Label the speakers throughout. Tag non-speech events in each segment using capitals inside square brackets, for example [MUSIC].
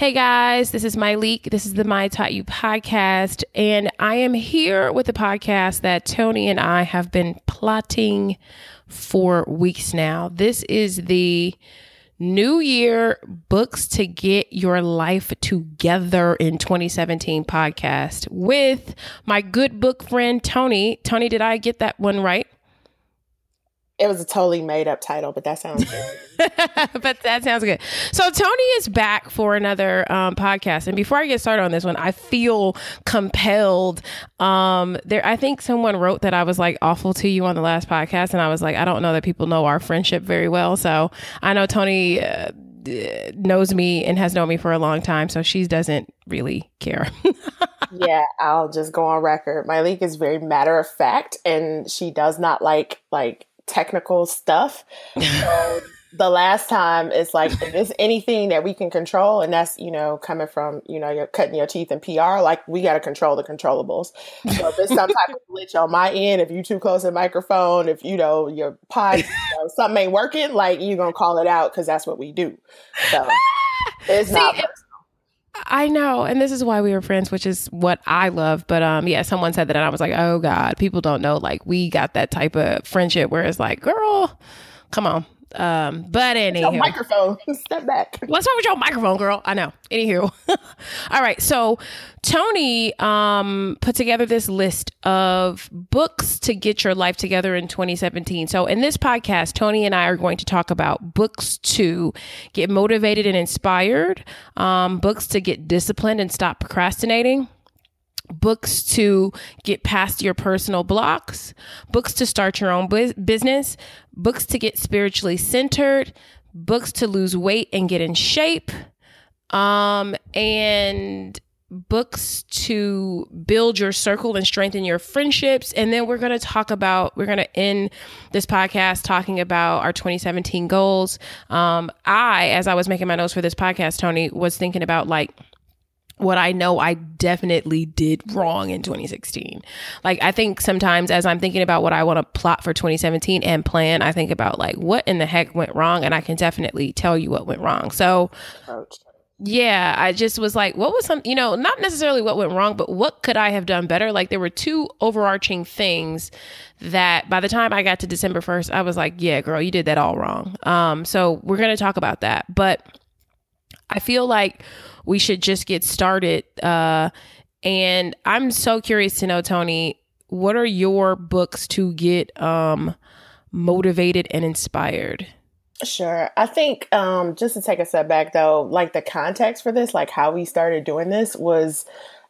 Speaker 1: Hey guys, this is Myleik. This is the My Taught You podcast, and I am here with a podcast that Toni and I have been plotting for weeks now. This is the New Year Books to Get Your Life Together in 2017 podcast with my good book friend Toni. Toni, did I get that one right?
Speaker 2: It was a totally made up title, but that sounds good. [LAUGHS]
Speaker 1: but that sounds good. So Toni is back for another um, podcast, and before I get started on this one, I feel compelled. Um, there, I think someone wrote that I was like awful to you on the last podcast, and I was like, I don't know that people know our friendship very well. So I know Toni. Uh, knows me and has known me for a long time, so she doesn't really care. [LAUGHS]
Speaker 2: yeah, I'll just go on record. Myleik is very matter of fact, and she does not like like technical stuff. So [LAUGHS] um, the last time is like if it's anything that we can control, and that's you know coming from you know you're cutting your teeth in PR, like we got to control the controllables. So if it's some type of [LAUGHS] glitch on my end, if you too close to the microphone, if you know your pod, you know, something ain't working, like you're gonna call it out because that's what we do. So it's See, not.
Speaker 1: I know, and this is why we were friends, which is what I love. But um, yeah, someone said that, and I was like, oh god, people don't know. Like we got that type of friendship where it's like, girl, come on. Um, but anyway,
Speaker 2: microphone, [LAUGHS] step back.
Speaker 1: What's wrong with your microphone, girl? I know. Anywho, [LAUGHS] all right. So Toni um put together this list of books to get your life together in 2017. So in this podcast, Toni and I are going to talk about books to get motivated and inspired, um, books to get disciplined and stop procrastinating books to get past your personal blocks, books to start your own business, books to get spiritually centered, books to lose weight and get in shape, um, and books to build your circle and strengthen your friendships. And then we're going to talk about, we're going to end this podcast talking about our 2017 goals. Um, I, as I was making my notes for this podcast, Toni, was thinking about like, what I know I definitely did wrong in 2016. Like, I think sometimes as I'm thinking about what I want to plot for 2017 and plan, I think about like what in the heck went wrong, and I can definitely tell you what went wrong. So, yeah, I just was like, what was some, you know, not necessarily what went wrong, but what could I have done better? Like, there were two overarching things that by the time I got to December 1st, I was like, yeah, girl, you did that all wrong. Um, so we're going to talk about that. But I feel like we should just get started. Uh, and I'm so curious to know, Toni, what are your books to get um, motivated and inspired?
Speaker 2: Sure. I think um, just to take a step back, though, like the context for this, like how we started doing this was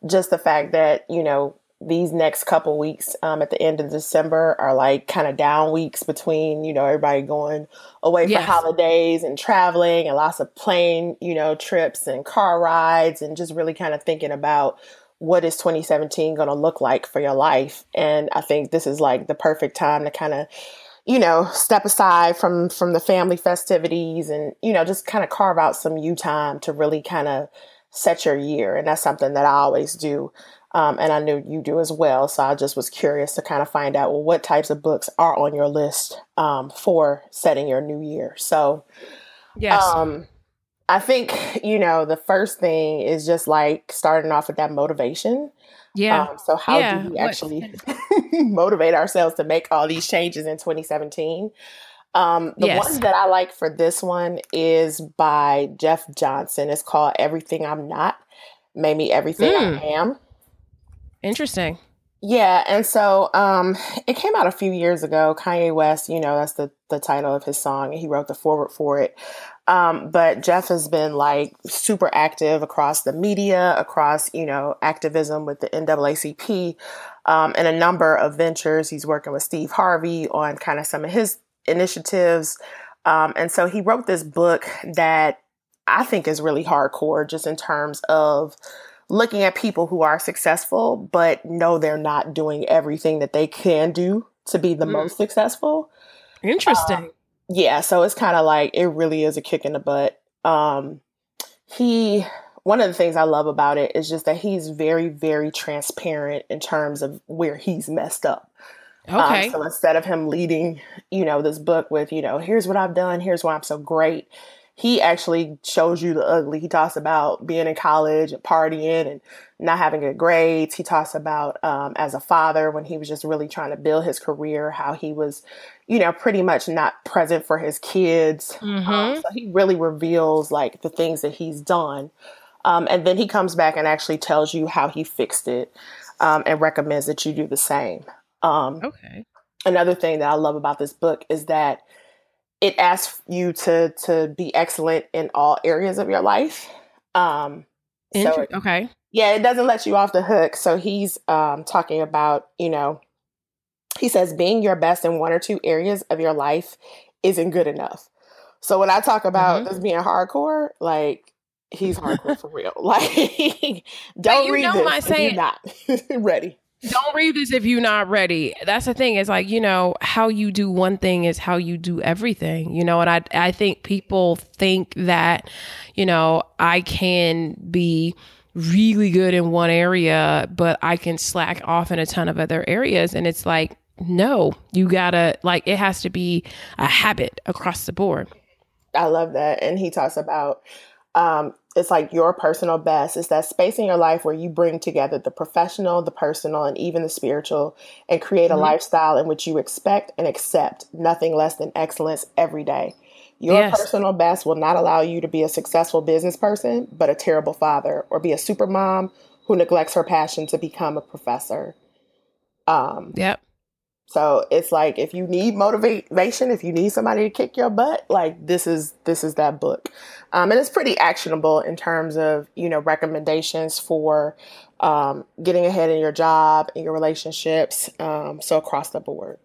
Speaker 2: just the fact that, you know, these next couple weeks um, at the end of December are like kind of down weeks between, you know, everybody going away yes. for holidays and traveling and lots of plane, you know, trips and car rides and just really kind of thinking about what is 2017 going to look like for your life. And I think this is like the perfect time to kind of you know step aside from from the family festivities and you know just kind of carve out some you time to really kind of set your year and that's something that i always do um, and I knew you do as well. So I just was curious to kind of find out well, what types of books are on your list um, for setting your new year. So, yes. Um, I think, you know, the first thing is just like starting off with that motivation. Yeah. Um, so, how yeah. do we actually [LAUGHS] [LAUGHS] motivate ourselves to make all these changes in 2017? Um, the yes. one that I like for this one is by Jeff Johnson. It's called Everything I'm Not, Made Me Everything mm. I Am.
Speaker 1: Interesting.
Speaker 2: Yeah, and so um, it came out a few years ago. Kanye West, you know, that's the the title of his song, and he wrote the forward for it. Um, but Jeff has been like super active across the media, across you know activism with the NAACP, um, and a number of ventures. He's working with Steve Harvey on kind of some of his initiatives, um, and so he wrote this book that I think is really hardcore, just in terms of looking at people who are successful but know they're not doing everything that they can do to be the mm. most successful.
Speaker 1: Interesting.
Speaker 2: Um, yeah, so it's kind of like it really is a kick in the butt. Um, he one of the things I love about it is just that he's very, very transparent in terms of where he's messed up. Um, okay. Um, so instead of him leading, you know, this book with, you know, here's what I've done, here's why I'm so great, he actually shows you the ugly. He talks about being in college and partying and not having good grades. He talks about um, as a father when he was just really trying to build his career, how he was, you know, pretty much not present for his kids. Mm-hmm. Um, so he really reveals like the things that he's done. Um, and then he comes back and actually tells you how he fixed it um, and recommends that you do the same.
Speaker 1: Um, okay.
Speaker 2: Another thing that I love about this book is that it asks you to to be excellent in all areas of your life. Um,
Speaker 1: so okay.
Speaker 2: Yeah, it doesn't let you off the hook. So he's um, talking about, you know, he says being your best in one or two areas of your life isn't good enough. So when I talk about mm-hmm. this being hardcore, like he's hardcore [LAUGHS] for real. [LAUGHS] Like, don't read this if you're not [LAUGHS] ready.
Speaker 1: Don't read this if you're not ready. That's the thing. It's like, you know, how you do one thing is how you do everything, you know, and I, I think people think that, you know, I can be really good in one area, but I can slack off in a ton of other areas. And it's like, no, you gotta, like, it has to be a habit across the board.
Speaker 2: I love that. And he talks about um, it's like your personal best. It's that space in your life where you bring together the professional, the personal, and even the spiritual and create a mm-hmm. lifestyle in which you expect and accept nothing less than excellence every day. Your yes. personal best will not allow you to be a successful business person, but a terrible father, or be a super mom who neglects her passion to become a professor.
Speaker 1: Um, yep.
Speaker 2: So it's like if you need motivation, if you need somebody to kick your butt, like this is this is that book, um, and it's pretty actionable in terms of you know recommendations for um, getting ahead in your job and your relationships. Um, so across the board.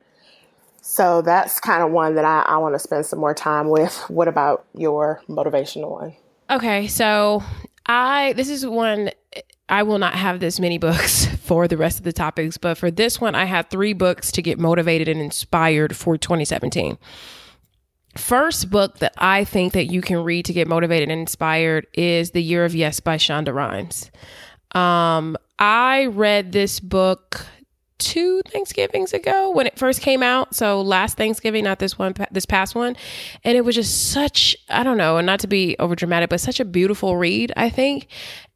Speaker 2: So that's kind of one that I, I want to spend some more time with. What about your motivational one?
Speaker 1: Okay, so I this is one I will not have this many books [LAUGHS] for the rest of the topics, but for this one, I had three books to get motivated and inspired for 2017. First book that I think that you can read to get motivated and inspired is The Year of Yes by Shonda Rhimes. Um, I read this book two Thanksgivings ago when it first came out. So last Thanksgiving, not this one, this past one. And it was just such, I don't know, and not to be over dramatic, but such a beautiful read, I think.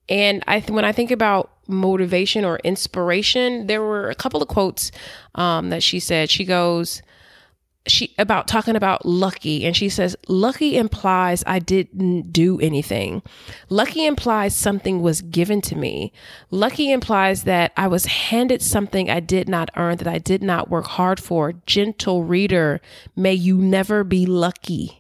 Speaker 1: And I th- when I think about motivation or inspiration, there were a couple of quotes um, that she said. She goes, she about talking about lucky and she says lucky implies i didn't do anything. Lucky implies something was given to me. Lucky implies that i was handed something i did not earn that i did not work hard for. Gentle reader may you never be lucky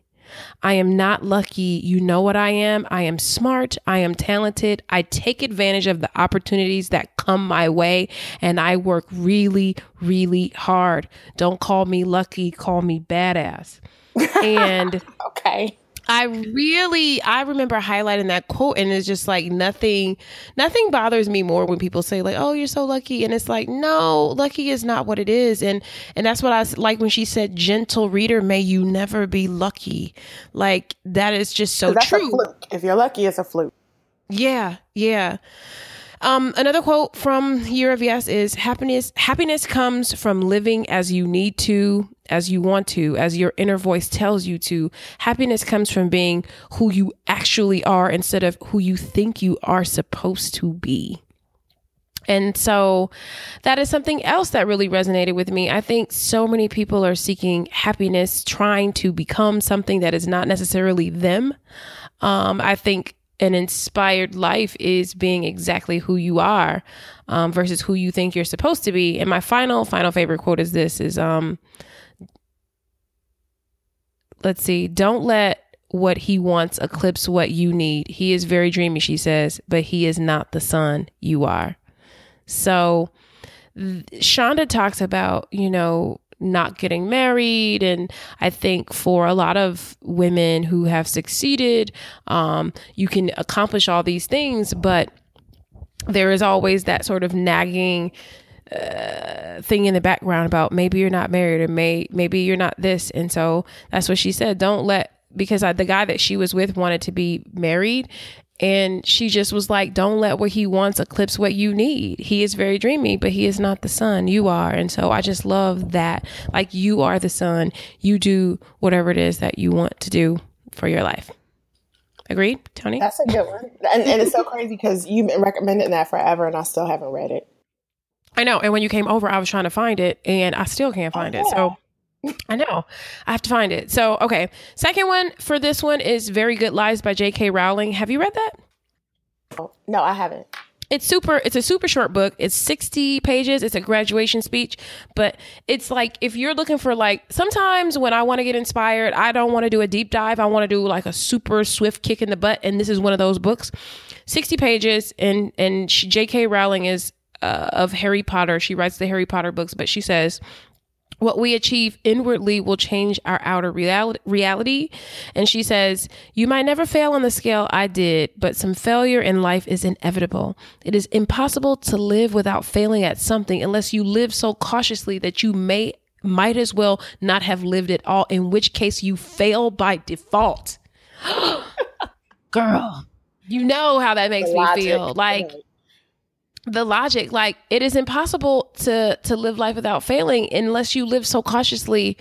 Speaker 1: I am not lucky. You know what I am? I am smart. I am talented. I take advantage of the opportunities that come my way and I work really, really hard. Don't call me lucky, call me badass. [LAUGHS] And
Speaker 2: okay.
Speaker 1: I really I remember highlighting that quote and it's just like nothing nothing bothers me more when people say like oh you're so lucky and it's like no lucky is not what it is and and that's what I like when she said gentle reader may you never be lucky like that is just so true.
Speaker 2: if you're lucky it's a fluke.
Speaker 1: Yeah yeah um, another quote from Year of Yes is happiness happiness comes from living as you need to, as you want to, as your inner voice tells you to. Happiness comes from being who you actually are instead of who you think you are supposed to be. And so that is something else that really resonated with me. I think so many people are seeking happiness, trying to become something that is not necessarily them. Um, I think an inspired life is being exactly who you are um, versus who you think you're supposed to be. And my final, final favorite quote is this is um let's see, don't let what he wants eclipse what you need. He is very dreamy, she says, but he is not the son you are. So Shonda talks about, you know, not getting married. And I think for a lot of women who have succeeded, um, you can accomplish all these things, but there is always that sort of nagging uh, thing in the background about maybe you're not married or may maybe you're not this and so that's what she said don't let because I, the guy that she was with wanted to be married and she just was like, don't let what he wants eclipse what you need. He is very dreamy, but he is not the sun. You are. And so I just love that. Like, you are the sun. You do whatever it is that you want to do for your life. Agreed, Toni?
Speaker 2: That's a good one. And, and it's so crazy because you've been recommending that forever and I still haven't read it.
Speaker 1: I know. And when you came over, I was trying to find it and I still can't oh, find oh, yeah. it. So I know. I have to find it. So, okay. Second one for this one is Very Good Lives by J.K. Rowling. Have you read that?
Speaker 2: No, I haven't.
Speaker 1: It's super it's a super short book. It's 60 pages. It's a graduation speech, but it's like if you're looking for like sometimes when I want to get inspired, I don't want to do a deep dive. I want to do like a super swift kick in the butt and this is one of those books. 60 pages and and J.K. Rowling is uh, of Harry Potter. She writes the Harry Potter books, but she says what we achieve inwardly will change our outer reality. And she says, You might never fail on the scale I did, but some failure in life is inevitable. It is impossible to live without failing at something unless you live so cautiously that you may might as well not have lived at all, in which case you fail by default. [GASPS] Girl, you know how that makes me feel. Like, the logic like it is impossible to to live life without failing unless you live so cautiously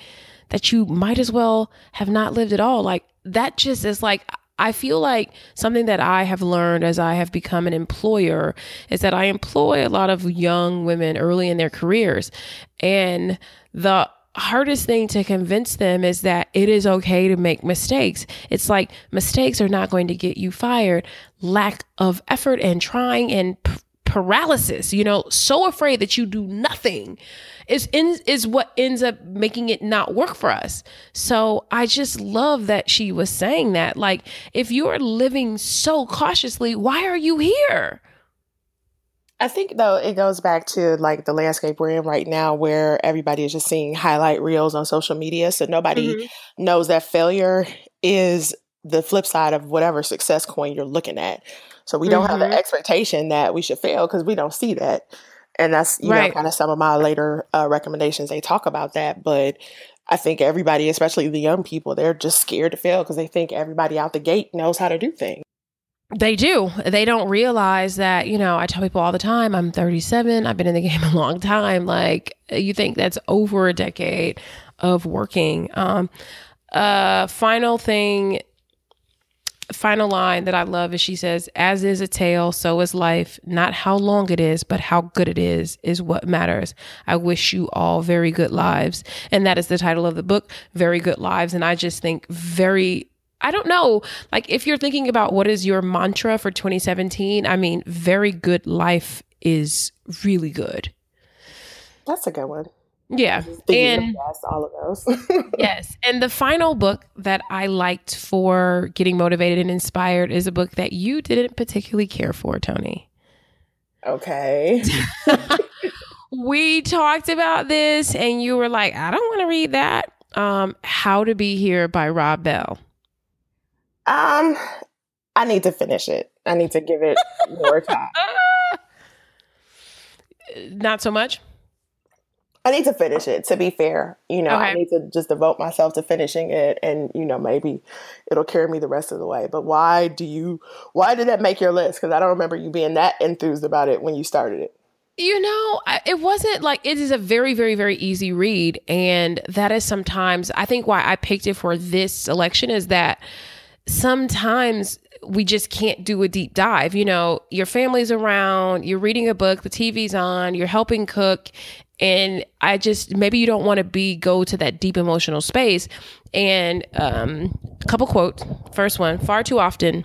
Speaker 1: that you might as well have not lived at all like that just is like I feel like something that I have learned as I have become an employer is that I employ a lot of young women early in their careers. And the hardest thing to convince them is that it is okay to make mistakes. It's like mistakes are not going to get you fired. Lack of effort and trying and paralysis, you know, so afraid that you do nothing is in, is what ends up making it not work for us. So I just love that she was saying that. Like, if you're living so cautiously, why are you here?
Speaker 2: I think though it goes back to like the landscape we're in right now where everybody is just seeing highlight reels on social media. So nobody mm-hmm. knows that failure is the flip side of whatever success coin you're looking at. So we don't mm-hmm. have the expectation that we should fail because we don't see that. And that's, you right. know, kind of some of my later uh, recommendations. They talk about that. But I think everybody, especially the young people, they're just scared to fail because they think everybody out the gate knows how to do things.
Speaker 1: They do. They don't realize that, you know, I tell people all the time, I'm 37, I've been in the [LAUGHS] game a long time. Like, you think that's over a decade of working. Um, uh, final thing final line that I love is she says, As is a tale, so is life. Not how long it is, but how good it is, is what matters. I wish you all very good lives. And that is the title of the book, Very Good Lives. And I just think very I don't know. Like, if you're thinking about what is your mantra for 2017, I mean, very good life is really good.
Speaker 2: That's a good one.
Speaker 1: Yeah. And
Speaker 2: all of those. [LAUGHS]
Speaker 1: yes. And the final book that I liked for getting motivated and inspired is a book that you didn't particularly care for, Toni.
Speaker 2: Okay. [LAUGHS]
Speaker 1: we talked about this and you were like, I don't want to read that. Um, How to Be Here by Rob Bell.
Speaker 2: Um, I need to finish it. I need to give it more time. [LAUGHS]
Speaker 1: Not so much.
Speaker 2: I need to finish it. To be fair, you know, okay. I need to just devote myself to finishing it, and you know, maybe it'll carry me the rest of the way. But why do you? Why did that make your list? Because I don't remember you being that enthused about it when you started it.
Speaker 1: You know, it wasn't like it is a very, very, very easy read, and that is sometimes I think why I picked it for this selection is that sometimes we just can't do a deep dive. You know, your family's around, you're reading a book, the TV's on, you're helping cook, and i just maybe you don't want to be go to that deep emotional space. And um, a couple quotes. First one far too often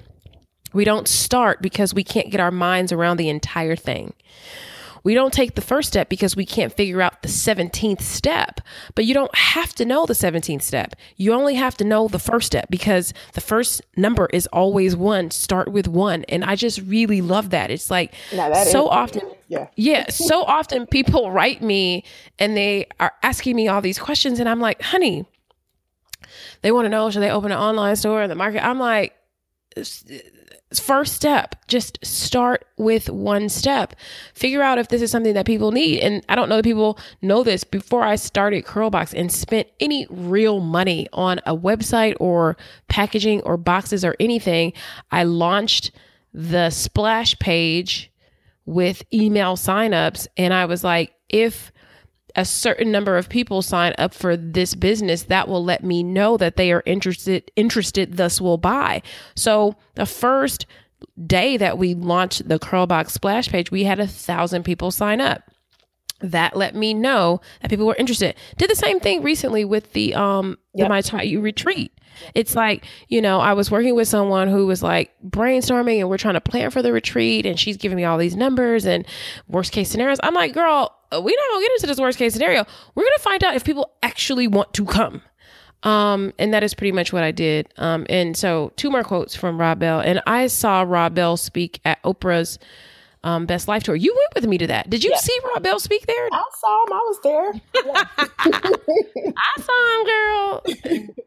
Speaker 1: we don't start because we can't get our minds around the entire thing we don't take the first step because we can't figure out the 17th step. But you don't have to know the 17th step. You only have to know the first step because the first number is always one. Start with one. And I just really love that. It's like that so often. Yeah. Yeah. So [LAUGHS] often people write me and they are asking me all these questions. And I'm like, honey, they want to know should they open an online store in the market? I'm like, first step just start with one step. Figure out if this is something that people need. And i don't know that people know this. Before i started curlbox and spent any real money on a website or packaging or boxes or anything i launched the splash page with email signups. And i was like if a certain number of people sign up for this business that will let me know that they are interested interested thus will buy so the first day that we launched the curlbox splash page we had a thousand people sign up that let me know that people were interested did the same thing recently with the um yep. the my taught you retreat it's like, you know, I was working with someone who was like brainstorming and we're trying to plan for the retreat and she's giving me all these numbers and worst case scenarios. I'm like, girl, we're not gonna get into this worst case scenario. We're gonna find out if people actually want to come. Um, and that is pretty much what I did. Um, and so two more quotes from Rob Bell. And I saw Rob Bell speak at Oprah's um, Best Life Tour. You went with me to that. Did you yeah. see Rob Bell speak there?
Speaker 2: I saw him. I was there. [LAUGHS]
Speaker 1: Yeah. I saw him, girl.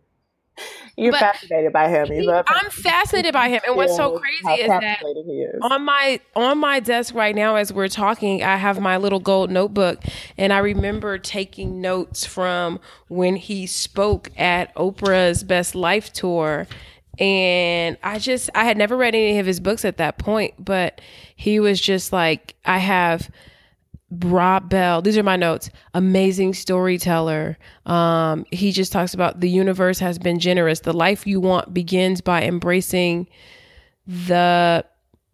Speaker 1: [LAUGHS]
Speaker 2: You're but fascinated by him.
Speaker 1: Him. I'm fascinated by him. And what's so crazy is that is. on my on my desk right now as we're talking, I have my little gold notebook and I remember taking notes from when he spoke at Oprah's Best Life tour and I just I had never read any of his books at that point, but he was just like I have Rob Bell, these are my notes. Amazing storyteller. Um, he just talks about the universe has been generous. The life you want begins by embracing the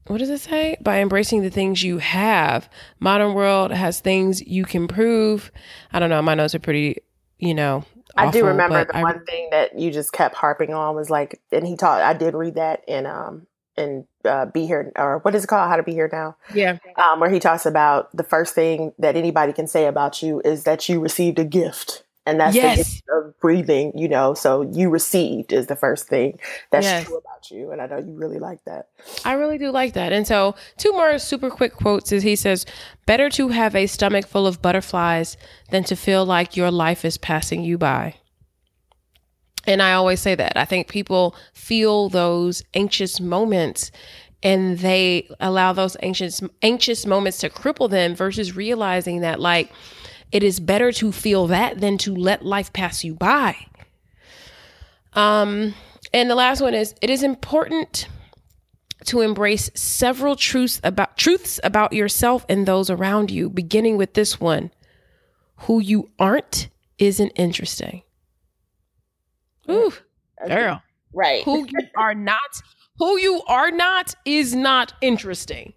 Speaker 1: what does it say? By embracing the things you have. Modern world has things you can prove. I don't know. My notes are pretty, you know.
Speaker 2: Awful, I do remember the I, one thing that you just kept harping on was like, and he taught. I did read that in um and uh, be here or what is it called? How to be here now?
Speaker 1: Yeah.
Speaker 2: Um, where he talks about the first thing that anybody can say about you is that you received a gift and that's yes. the gift of breathing you know? So you received is the first thing that's yes. true about you and i know you really like that.
Speaker 1: I really do like that. And so two more super quick quotes is he says better to have a stomach full of butterflies than to feel like your life is passing you by and I always say that. I think people feel those anxious moments and they allow those anxious anxious moments to cripple them versus realizing that like it is better to feel that than to let life pass you by. Um and the last one is it is important to embrace several truths about truths about yourself and those around you beginning with this one. Who you aren't isn't interesting. Ooh, girl.
Speaker 2: Right.
Speaker 1: Who you are not, who you are not is not interesting.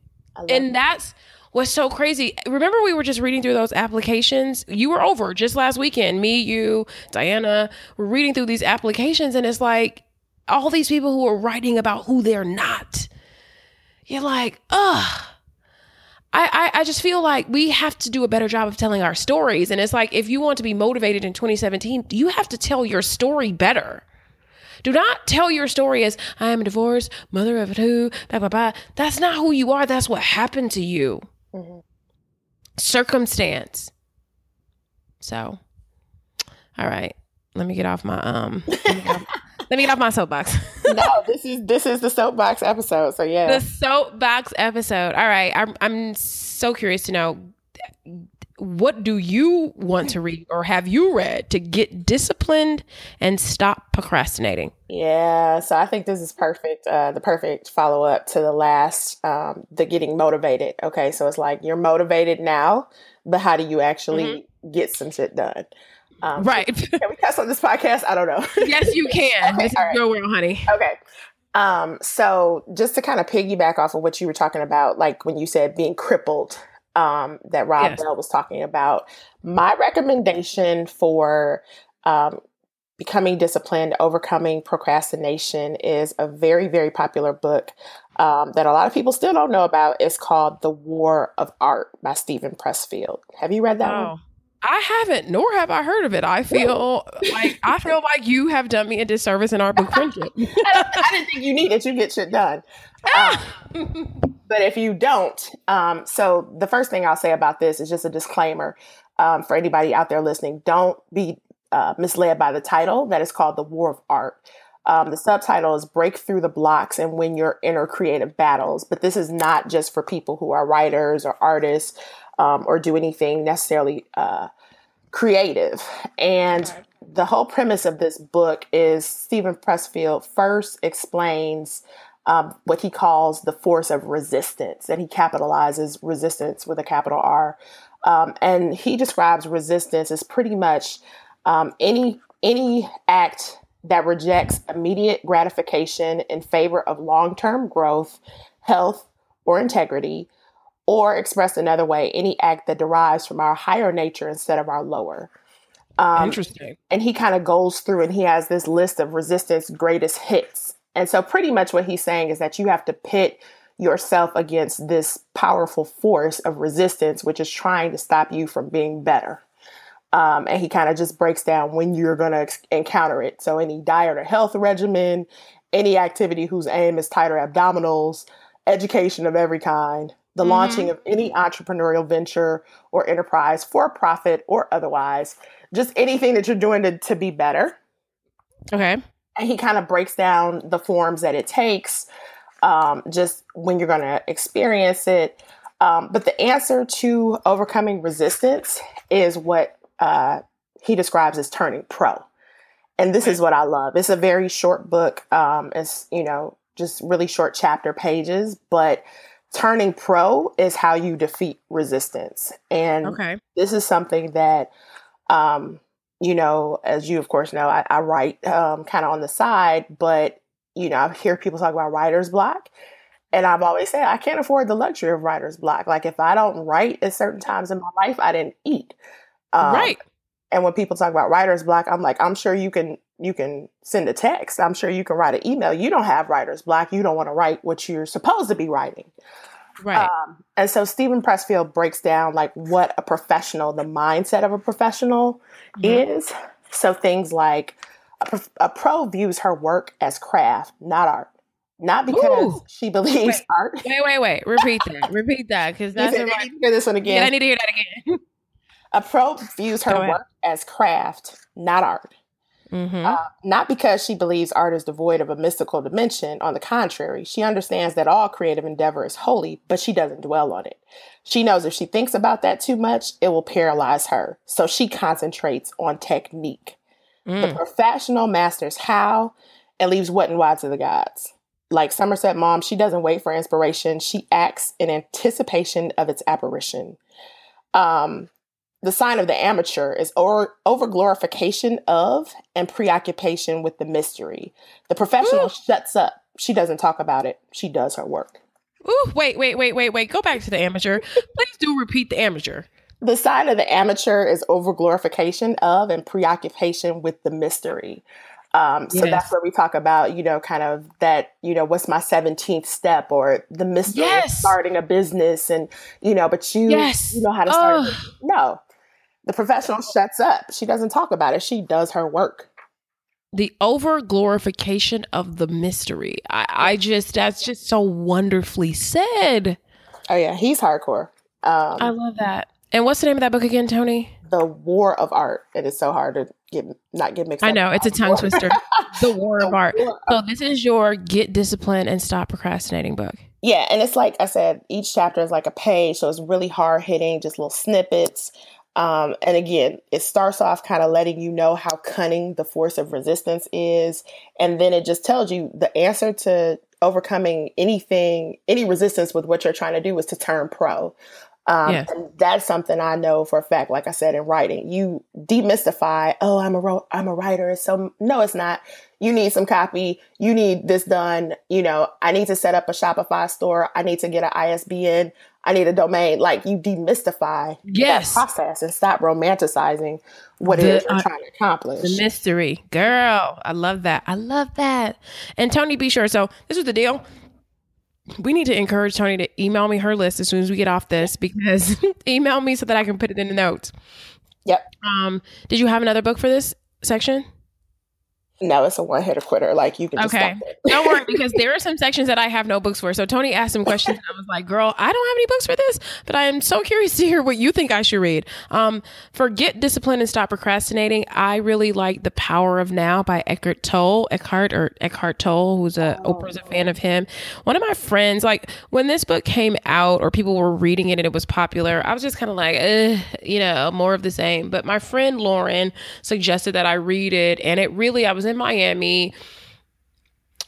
Speaker 1: And that's what's so crazy. Remember, we were just reading through those applications. You were over just last weekend. Me, you, Diana, were reading through these applications, and it's like all these people who are writing about who they're not. You're like, ugh. I, I, I just feel like we have to do a better job of telling our stories. And it's like, if you want to be motivated in 2017, you have to tell your story better. Do not tell your story as I am a divorced mother of two, blah, blah, blah. That's not who you are. That's what happened to you. Mm-hmm. Circumstance. So, all right. Let me get off my um [LAUGHS] let me get off my soapbox. [LAUGHS]
Speaker 2: no, this is this is the soapbox episode. So yeah,
Speaker 1: the soapbox episode. All right, I'm I'm so curious to know what do you want to read or have you read to get disciplined and stop procrastinating?
Speaker 2: Yeah, so I think this is perfect. Uh, the perfect follow up to the last, um, the getting motivated. Okay, so it's like you're motivated now, but how do you actually mm-hmm. get some shit done?
Speaker 1: Um, right.
Speaker 2: can we cuss on this podcast? I don't know. [LAUGHS]
Speaker 1: yes, you can. okay, this is right. your world, honey.
Speaker 2: Okay. Um, so just to kind of piggyback off of what you were talking about, like when you said being crippled, um, that Rob yes. Bell was talking about, my recommendation for um, becoming disciplined, overcoming procrastination is a very, very popular book um, that a lot of people still don't know about. It's called The War of Art by Steven Pressfield. Have you read that oh. one?
Speaker 1: I haven't, nor have I heard of it. I feel like I feel like you have done me a disservice in our book friendship. [LAUGHS]
Speaker 2: I, didn't think you needed to get shit done. Um, [LAUGHS] but if you don't, um, so the first thing I'll say about this is just a disclaimer um, for anybody out there listening: don't be uh, misled by the title that is called "The War of Art." Um, the subtitle is Break Through the Blocks and Win Your Inner Creative Battles. But this is not just for people who are writers or artists um, or do anything necessarily uh, creative. And the whole premise of this book is Steven Pressfield first explains um, what he calls the force of resistance, and he capitalizes resistance with a capital R. Um, and he describes resistance as pretty much um, any any act that rejects immediate gratification in favor of long term growth, health, or integrity, or expressed another way, any act that derives from our higher nature instead of our lower.
Speaker 1: Um, Interesting.
Speaker 2: And he kind of goes through and he has this list of resistance greatest hits. And so, pretty much what he's saying is that you have to pit yourself against this powerful force of resistance, which is trying to stop you from being better. Um, and he kind of just breaks down when you're going to ex- encounter it. So, any diet or health regimen, any activity whose aim is tighter abdominals, education of every kind, the mm-hmm. launching of any entrepreneurial venture or enterprise for profit or otherwise, just anything that you're doing to, to be better.
Speaker 1: Okay.
Speaker 2: And he kind of breaks down the forms that it takes, um, just when you're going to experience it. Um, but the answer to overcoming resistance is what uh, he describes as turning pro. And this is what I love. It's a very short book. Um, it's, you know, just really short chapter pages, but turning pro is how you defeat resistance. And
Speaker 1: okay.
Speaker 2: this is something that, um, you know, as you of course know, I, I write um, kind of on the side, but you know, I hear people talk about writer's block. And I've always said I can't afford the luxury of writer's block. Like if I don't write at certain times in my life, I didn't eat.
Speaker 1: Um, right.
Speaker 2: And when people talk about writer's block, I'm like, I'm sure you can you can send a text. I'm sure you can write an email. You don't have writer's block. You don't want to write what you're supposed to be writing.
Speaker 1: Right. Um,
Speaker 2: and so Steven Pressfield breaks down like what a professional, the mindset of a professional mm-hmm. is. So things like a, a, pro views her work as craft, not art. Not because Ooh. she believes
Speaker 1: wait,
Speaker 2: art.
Speaker 1: Wait, wait, wait. Repeat that. Repeat that because that's.
Speaker 2: I need to hear this one again.
Speaker 1: Yeah, I need to hear that again. [LAUGHS]
Speaker 2: a pro views her work as craft, not art.
Speaker 1: Mm-hmm.
Speaker 2: Uh, not because she believes art is devoid of a mystical dimension. On the contrary, she understands that all creative endeavor is holy, but she doesn't dwell on it. She knows if she thinks about that too much, it will paralyze her. So she concentrates on technique. Mm. The professional masters how and leaves what and why to the gods. Like Somerset Maugham, she doesn't wait for inspiration. She acts in anticipation of its apparition. Um, the sign of the amateur is over, glorification of and preoccupation with the mystery. The professional Ooh. shuts up. She doesn't talk about it. She does her work.
Speaker 1: Ooh, wait, wait, wait, wait, wait. Go back to the amateur. Please do repeat the amateur.
Speaker 2: The sign of the amateur is over glorification of and preoccupation with the mystery. Um, so yes. that's where we talk about, you know, kind of that, you know, what's my 17th step or the mystery yes. of starting a business and, you know, but you,
Speaker 1: yes.
Speaker 2: you know how to start. No, the professional shuts up. She doesn't talk about it. She does her work.
Speaker 1: The over glorification of the mystery. I, I just, that's just so wonderfully said.
Speaker 2: Oh, yeah. He's hardcore. Um,
Speaker 1: I love that. And what's the name of that book again, Toni?
Speaker 2: The War of Art. It is so hard to get not get mixed
Speaker 1: I know, it's a tongue twister. [LAUGHS] the War of Art. So this is your get disciplined and stop procrastinating book.
Speaker 2: Yeah, and it's like I said, each chapter is like a page, so it's really hard hitting, just little snippets. Um, and again, it starts off kind of letting you know how cunning the force of resistance is. And then it just tells you the answer to overcoming anything, any resistance with what you're trying to do is to turn pro. Um, yes. And that's something I know for a fact. Like I said in writing, you demystify. Oh, I'm a ro- I'm a writer. So no, it's not. You need some copy. You need this done. You know, I need to set up a Shopify store. I need to get an ISBN. I need a domain. Like you demystify
Speaker 1: yes.
Speaker 2: that process and stop romanticizing what the, it is you're uh, trying to accomplish.
Speaker 1: The mystery, girl. I love that. I love that. And Toni, be sure. So this is the deal we need to encourage Toni to email me her list as soon as we get off this because [LAUGHS] email me so that I can put it in the notes.
Speaker 2: Yep.
Speaker 1: Um, did you have another book for this section?
Speaker 2: No, it's a one hitter quitter. Like you can just okay.
Speaker 1: Don't worry [LAUGHS] because there are some sections that I have no books for. So Toni asked some questions and I was like, girl, I don't have any books for this, but I am so curious to hear what you think I should read. Um, for Get Disciplined and Stop Procrastinating, I really like The Power of Now by Eckhart Tolle. Eckhart or Eckhart Tolle, who's a oh. Oprah's a fan of him. One of my friends, like when this book came out or people were reading it and it was popular, I was just kind of like, you know, more of the same. But my friend Lauren suggested that I read it and it really I was was in Miami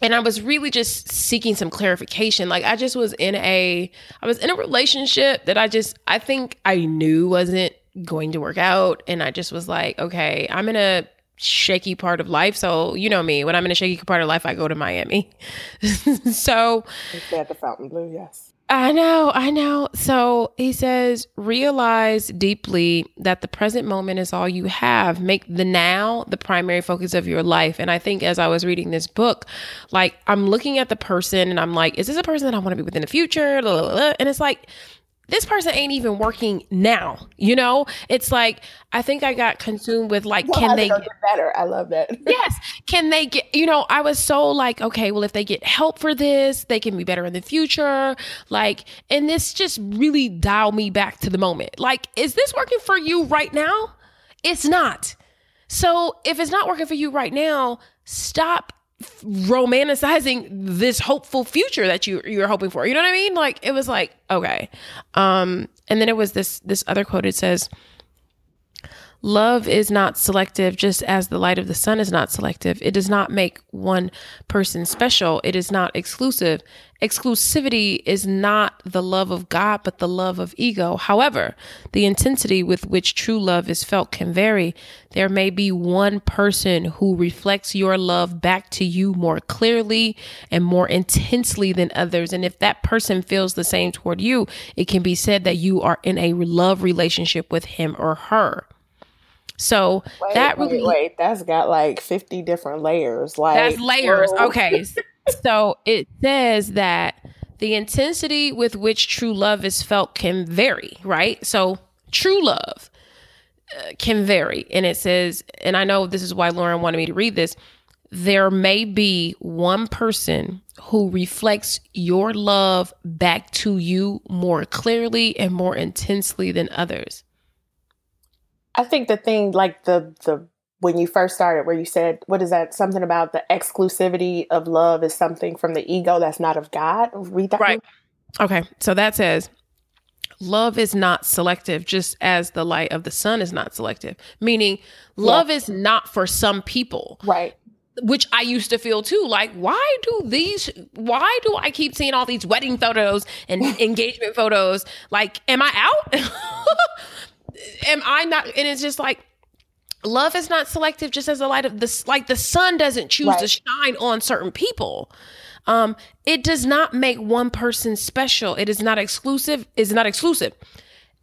Speaker 1: and I was really just seeking some clarification. Like I just was in a I was in a relationship that I just I think I knew wasn't going to work out and I just was like, okay, I'm in a shaky part of life. So, you know me, when I'm in a shaky part of life, I go to Miami. [LAUGHS] so,
Speaker 2: at the Fontainebleau, yes.
Speaker 1: I know, I know. So he says, realize deeply that the present moment is all you have. Make the now the primary focus of your life. And I think as I was reading this book, like I'm looking at the person and I'm like, is this a person that I want to be with in the future? And it's like, this person ain't even working now. You know, it's like I think I got consumed with like, well, can they get
Speaker 2: better? I love that. [LAUGHS]
Speaker 1: yes, can they get? You know, I was so like, okay, well, if they get help for this, they can be better in the future. Like, and this just really dialed me back to the moment. Like, is this working for you right now? It's not. So if it's not working for you right now, stop romanticizing this hopeful future that you you're hoping for. You know what I mean? Like it was like, okay. Um and then it was this this other quote it says Love is not selective, just as the light of the sun is not selective. It does not make one person special. It is not exclusive. Exclusivity is not the love of God, but the love of ego. However, the intensity with which true love is felt can vary. There may be one person who reflects your love back to you more clearly and more intensely than others. And if that person feels the same toward you, it can be said that you are in a love relationship with him or her. So
Speaker 2: wait,
Speaker 1: that
Speaker 2: really wait, wait, that's got like 50 different layers. Like
Speaker 1: That's layers. Whoa. Okay. [LAUGHS] so it says that the intensity with which true love is felt can vary, right? So true love uh, can vary. And it says, and I know this is why Lauren wanted me to read this. There may be one person who reflects your love back to you more clearly and more intensely than others.
Speaker 2: I think the thing like the the when you first started where you said what is that something about the exclusivity of love is something from the ego that's not of God. Read that.
Speaker 1: Right. Okay. So that says love is not selective just as the light of the sun is not selective. Meaning love yeah. is not for some people.
Speaker 2: Right
Speaker 1: which I used to feel too. Like, why do these, why do I keep seeing all these wedding photos and [LAUGHS] engagement photos? Like, am I out? [LAUGHS] am I not? And it's just like, love is not selective just as the light of this like the sun doesn't choose right. to shine on certain people. Um it does not make one person special. It is not exclusive is not exclusive.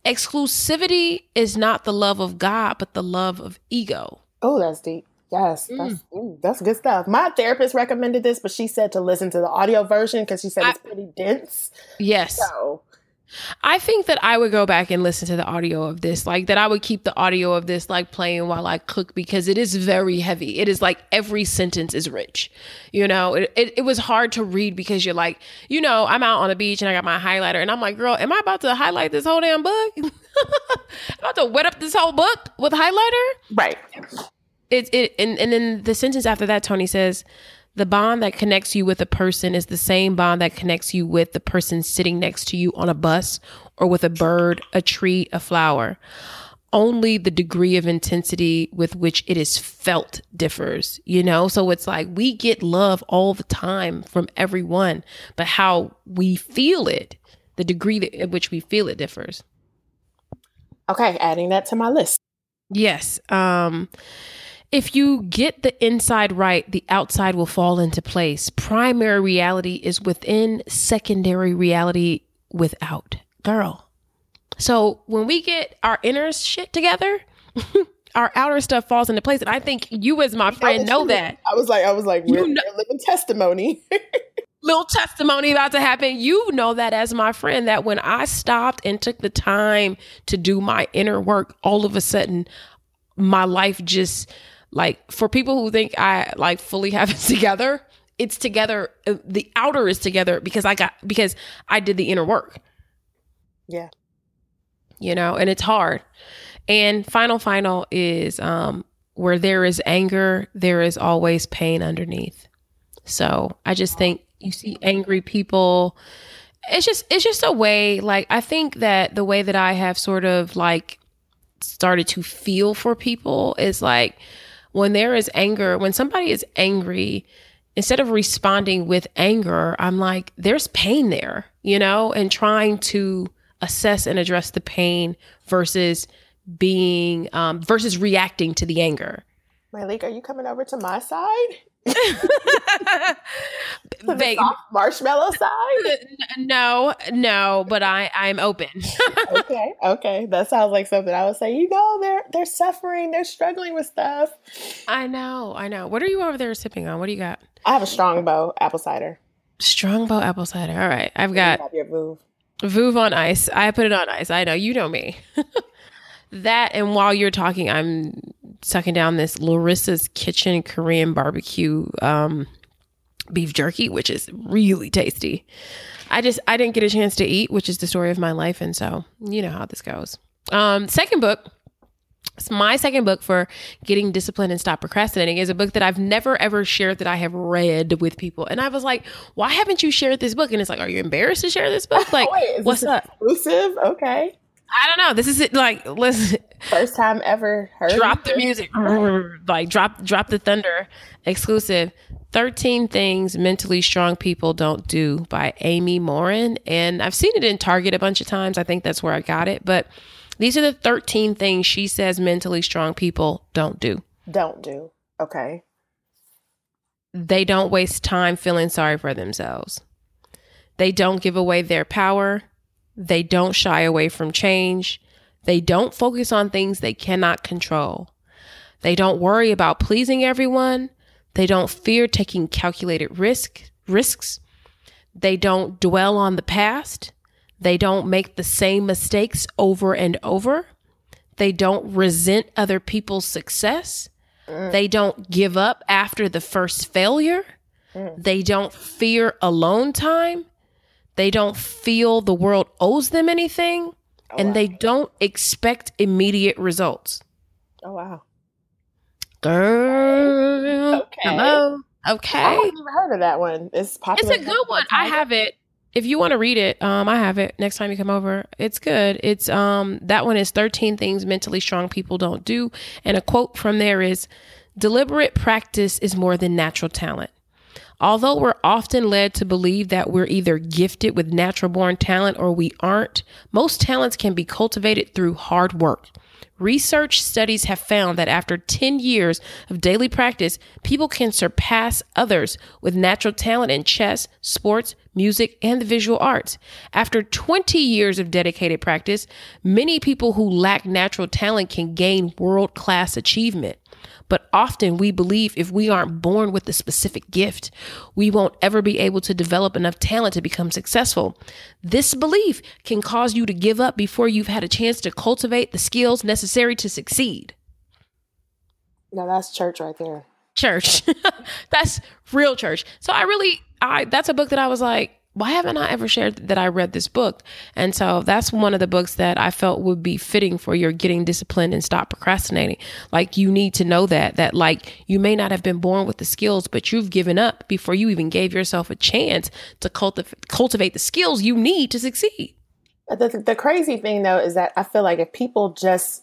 Speaker 1: Exclusivity is not the love of god but the love of ego.
Speaker 2: Oh that's deep. Yes mm. that's mm, that's good stuff. My therapist recommended this but she said to listen to the audio version because she said I, it's pretty dense.
Speaker 1: Yes. So I think that I would go back and listen to the audio of this, like that I would keep the audio of this like playing while I cook because it is very heavy. It is like every sentence is rich. You know, it, it, it was hard to read because you're like, you know, I'm out on the beach and I got my highlighter and I'm like, girl, am I about to highlight this whole damn book? [LAUGHS] I'm about to wet up this whole book with highlighter?
Speaker 2: Right.
Speaker 1: It, it and, and then the sentence after that, Toni says, the bond that connects you with a person is the same bond that connects you with the person sitting next to you on a bus or with a bird, a tree, a flower. Only the degree of intensity with which it is felt differs, you know? So it's like we get love all the time from everyone, but how we feel it, the degree at which we feel it differs.
Speaker 2: Okay, adding that to my list.
Speaker 1: Yes. Um, if you get the inside right, the outside will fall into place. Primary reality is within, secondary reality without. Girl. So when we get our inner shit together, [LAUGHS] our outer stuff falls into place. And I think you, as my friend, know that.
Speaker 2: I was like, I was like, we're, you know, we're living testimony. [LAUGHS]
Speaker 1: little testimony about to happen. You know that as my friend, that when I stopped and took the time to do my inner work, all of a sudden, my life just like for people who think I like fully have it [LAUGHS] together, it's together. Uh, the outer is together because I got because I did the inner work.
Speaker 2: Yeah.
Speaker 1: You know, and it's hard. And final final is um where there is anger, there is always pain underneath. So, I just think you see angry people it's just it's just a way like I think that the way that I have sort of like started to feel for people is like when there is anger, when somebody is angry, instead of responding with anger, I'm like, there's pain there, you know, and trying to assess and address the pain versus being um, versus reacting to the anger.
Speaker 2: Myleik, are you coming over to my side? [LAUGHS] Marshmallow side? [LAUGHS]
Speaker 1: No, no, but I I'm open. [LAUGHS]
Speaker 2: okay, okay, that sounds like something I would say. You know, they're they're suffering, they're struggling with stuff.
Speaker 1: I know, I know. What are you over there sipping on? What do you got?
Speaker 2: I have a Strongbow apple cider.
Speaker 1: Strongbow apple cider. All right, I've got
Speaker 2: your Veuve.
Speaker 1: Veuve on ice. I put it on ice. I know you know me. that and while you're talking, I'm sucking down this Lorissa's Kitchen Korean barbecue um, beef jerky, which is really tasty. I just I didn't get a chance to eat, which is the story of my life, and so you know how this goes. Um, second book. It's my second book for getting disciplined and stop procrastinating is a book that I've never ever shared that I have read with people. And I was like, why haven't you shared this book? And it's like, are you embarrassed to share this book? [LAUGHS] Like,
Speaker 2: Wait, what's up? Exclusive? Okay.
Speaker 1: I don't know. This is it. Like, [LAUGHS] listen.
Speaker 2: First time ever heard.
Speaker 1: Drop the music. [LAUGHS] like, drop, drop the thunder. Exclusive. 13 Things Mentally Strong People Don't Do by Amy Morin. And I've seen it in Target a bunch of times. I think that's where I got it. But these are the 13 things she says mentally strong people don't do.
Speaker 2: Don't do. Okay.
Speaker 1: They don't waste time feeling sorry for themselves. They don't give away their power. They don't shy away from change. They don't focus on things they cannot control. They don't worry about pleasing everyone. They don't fear taking calculated risk risks. They don't dwell on the past. They don't make the same mistakes over and over. They don't resent other people's success. Mm. They don't give up after the first failure. Mm. They don't fear alone time. They don't feel the world owes them anything. Oh, and wow. they don't expect immediate results.
Speaker 2: Oh, wow.
Speaker 1: Girl. Okay. Hello. Okay. I
Speaker 2: haven't even heard of that one. It's popular.
Speaker 1: It's a good one. I have it. If you want to read it, um, I have it next time you come over. It's good. It's um that one is 13 things mentally strong people don't do. And a quote from there is deliberate practice is more than natural talent. Although we're often led to believe that we're either gifted with natural born talent or we aren't, most talents can be cultivated through hard work. Research studies have found that after 10 years of daily practice, people can surpass others with natural talent in chess, sports, music, and the visual arts. After 20 years of dedicated practice, many people who lack natural talent can gain world class achievement. But often we believe if we aren't born with a specific gift, we won't ever be able to develop enough talent to become successful. This belief can cause you to give up before you've had a chance to cultivate the skills necessary to succeed.
Speaker 2: Now that's church right there.
Speaker 1: Church. [LAUGHS] that's real church. So I really I that's a book that I was like, why haven't I ever shared that I read this book? And so that's one of the books that I felt would be fitting for your getting disciplined and stop procrastinating. Like you need to know that, that like you may not have been born with the skills, but you've given up before you even gave yourself a chance to cultiv- cultivate the skills you need to succeed.
Speaker 2: The, the crazy thing though is that I feel like if people just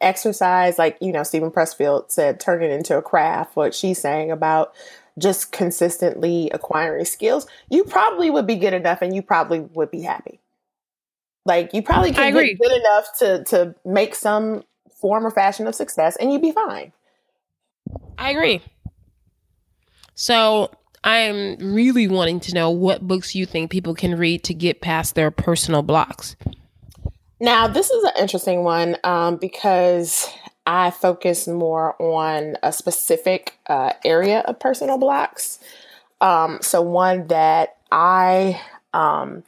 Speaker 2: exercise, like, you know, Steven Pressfield said, turn it into a craft, what she's saying about just consistently acquiring skills, you probably would be good enough and you probably would be happy. Like you probably can be good enough to to make some form or fashion of success and you'd be fine.
Speaker 1: I agree. So I'm really wanting to know what books you think people can read to get past their personal blocks.
Speaker 2: Now, this is an interesting one um, because I focus more on a specific uh, area of personal blocks. Um, so, one that I um,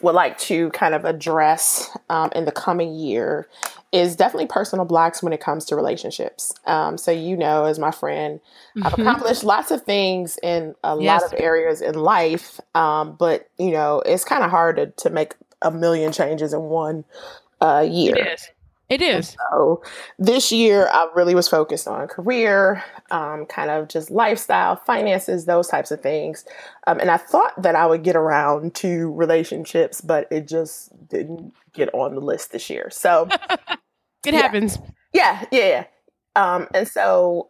Speaker 2: would like to kind of address um, in the coming year is definitely personal blocks when it comes to relationships. Um, so, you know, as my friend, mm-hmm. I've accomplished lots of things in a yes. lot of areas in life, um, but, you know, it's kind of hard to, to make a million changes in one uh, year.
Speaker 1: It is. It is.
Speaker 2: so this year, I really was focused on career, um, kind of just lifestyle, finances, those types of things. Um, and I thought that I would get around to relationships, but it just didn't get on the list this year. So [LAUGHS]
Speaker 1: it yeah. happens.
Speaker 2: Yeah, yeah, yeah. Um, and so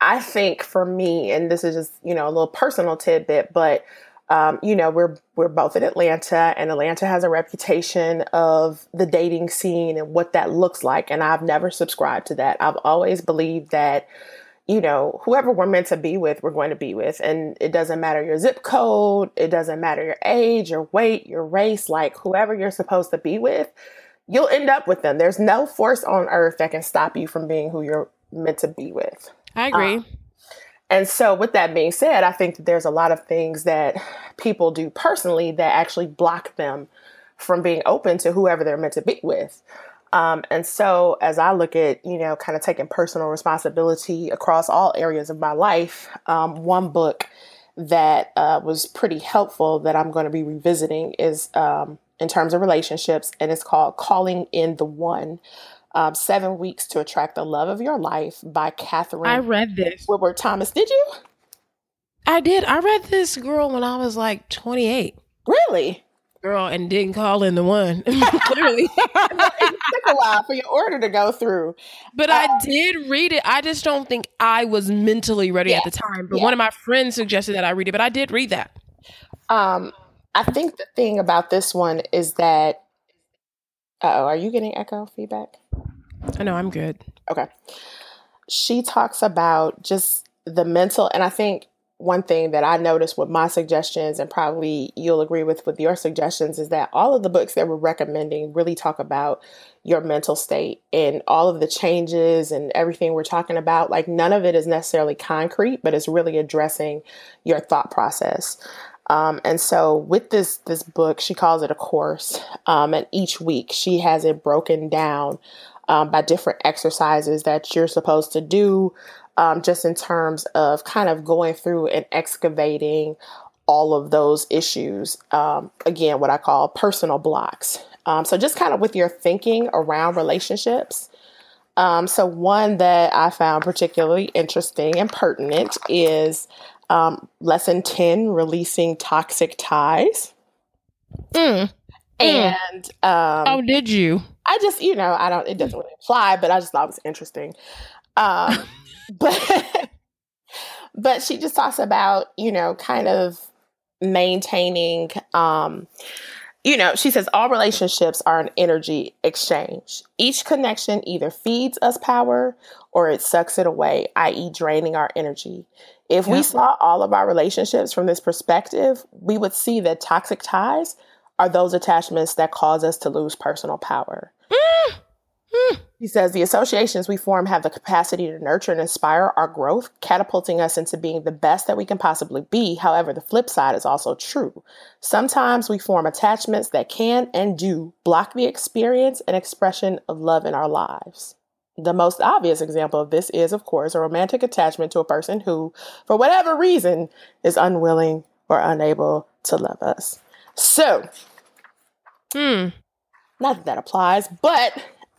Speaker 2: I think for me, and this is just you know a little personal tidbit, but um, you know we're we're both in Atlanta, and Atlanta has a reputation of the dating scene and what that looks like. And I've never subscribed to that. I've always believed that you know, whoever we're meant to be with, we're going to be with. And it doesn't matter your zip code, it doesn't matter your age, your weight, your race, like whoever you're supposed to be with, you'll end up with them. There's no force on earth that can stop you from being who you're meant to be with.
Speaker 1: I agree. Um,
Speaker 2: and so, with that being said, I think that there's a lot of things that people do personally that actually block them from being open to whoever they're meant to be with. Um, and so, as I look at, you know, kind of taking personal responsibility across all areas of my life, um, one book that uh, was pretty helpful that I'm going to be revisiting is um, in terms of relationships, and it's called Calling in the One. Um, Seven Weeks to Attract the Love of Your Life by Katherine. I
Speaker 1: read this.
Speaker 2: Woodward Thomas. Did you?
Speaker 1: I did. I read this girl when I was like 28.
Speaker 2: Really?
Speaker 1: girl and didn't call in the one. [LAUGHS] Clearly, [LAUGHS]
Speaker 2: it took a while for your order to go through.
Speaker 1: But uh, I did read it. I just don't think I was mentally ready yeah, at the time. But yeah. one of my friends suggested that I read it, but I did read that.
Speaker 2: Um, I think the thing about this one is that. Oh, are you getting echo feedback?
Speaker 1: I know I'm good.
Speaker 2: Okay. She talks about just the mental, and I think one thing that I noticed with my suggestions, and probably you'll agree with with your suggestions, is that all of the books that we're recommending really talk about your mental state and all of the changes and everything we're talking about. Like none of it is necessarily concrete, but it's really addressing your thought process. Um, and so with this this book, she calls it a course, um, and each week she has it broken down um, by different exercises that you're supposed to do um, just in terms of kind of going through and excavating all of those issues. Um, again, what I call personal blocks. Um, so, just kind of with your thinking around relationships. Um, so, one that I found particularly interesting and pertinent is um, lesson 10 releasing toxic ties.
Speaker 1: Mm.
Speaker 2: And um,
Speaker 1: oh, did you?
Speaker 2: I just, you know, I don't, it doesn't really apply, but I just thought it was interesting. Um, [LAUGHS] but but she just talks about you know kind of maintaining um you know she says all relationships are an energy exchange each connection either feeds us power or it sucks it away i.e draining our energy if we saw all of our relationships from this perspective we would see that toxic ties are those attachments that cause us to lose personal power mm. He says the associations we form have the capacity to nurture and inspire our growth, catapulting us into being the best that we can possibly be. However, the flip side is also true. Sometimes we form attachments that can and do block the experience and expression of love in our lives. The most obvious example of this is, of course, a romantic attachment to a person who, for whatever reason, is unwilling or unable to love us. So,
Speaker 1: hmm.
Speaker 2: not that that applies, but [LAUGHS]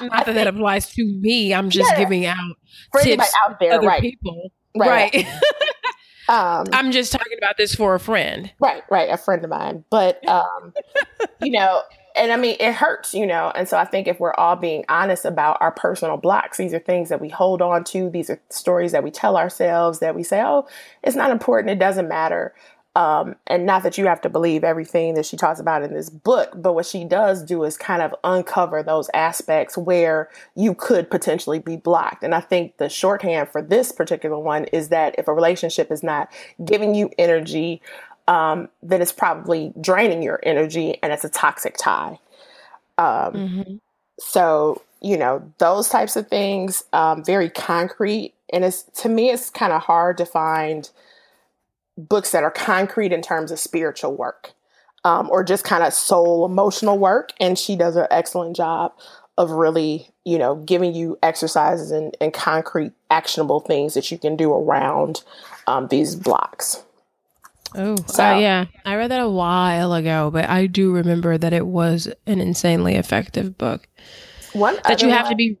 Speaker 1: Not that that applies to me. I'm just yeah. giving out
Speaker 2: for tips out there,
Speaker 1: other
Speaker 2: right.
Speaker 1: people. Right. right. [LAUGHS] um, I'm just talking about this for a friend.
Speaker 2: Right, right, a friend of mine. But um, you know, and I mean, it hurts, you know. And so I think if we're all being honest about our personal blocks, these are things that we hold on to. These are stories that we tell ourselves that we say, "Oh, it's not important. It doesn't matter." Um, and not that you have to believe everything that she talks about in this book, but what she does do is kind of uncover those aspects where you could potentially be blocked. And I think the shorthand for this particular one is that if a relationship is not giving you energy, um, then it's probably draining your energy and it's a toxic tie. Um, mm-hmm. So, you know, those types of things, um, very concrete. And it's to me, it's kind of hard to find books that are concrete in terms of spiritual work um, or just kind of soul emotional work. And she does an excellent job of really, you know, giving you exercises and, and concrete, actionable things that you can do around um, these blocks.
Speaker 1: Oh, so, uh, yeah. I read that a while ago, but I do remember that it was an insanely effective book.
Speaker 2: One
Speaker 1: that you have one, to be.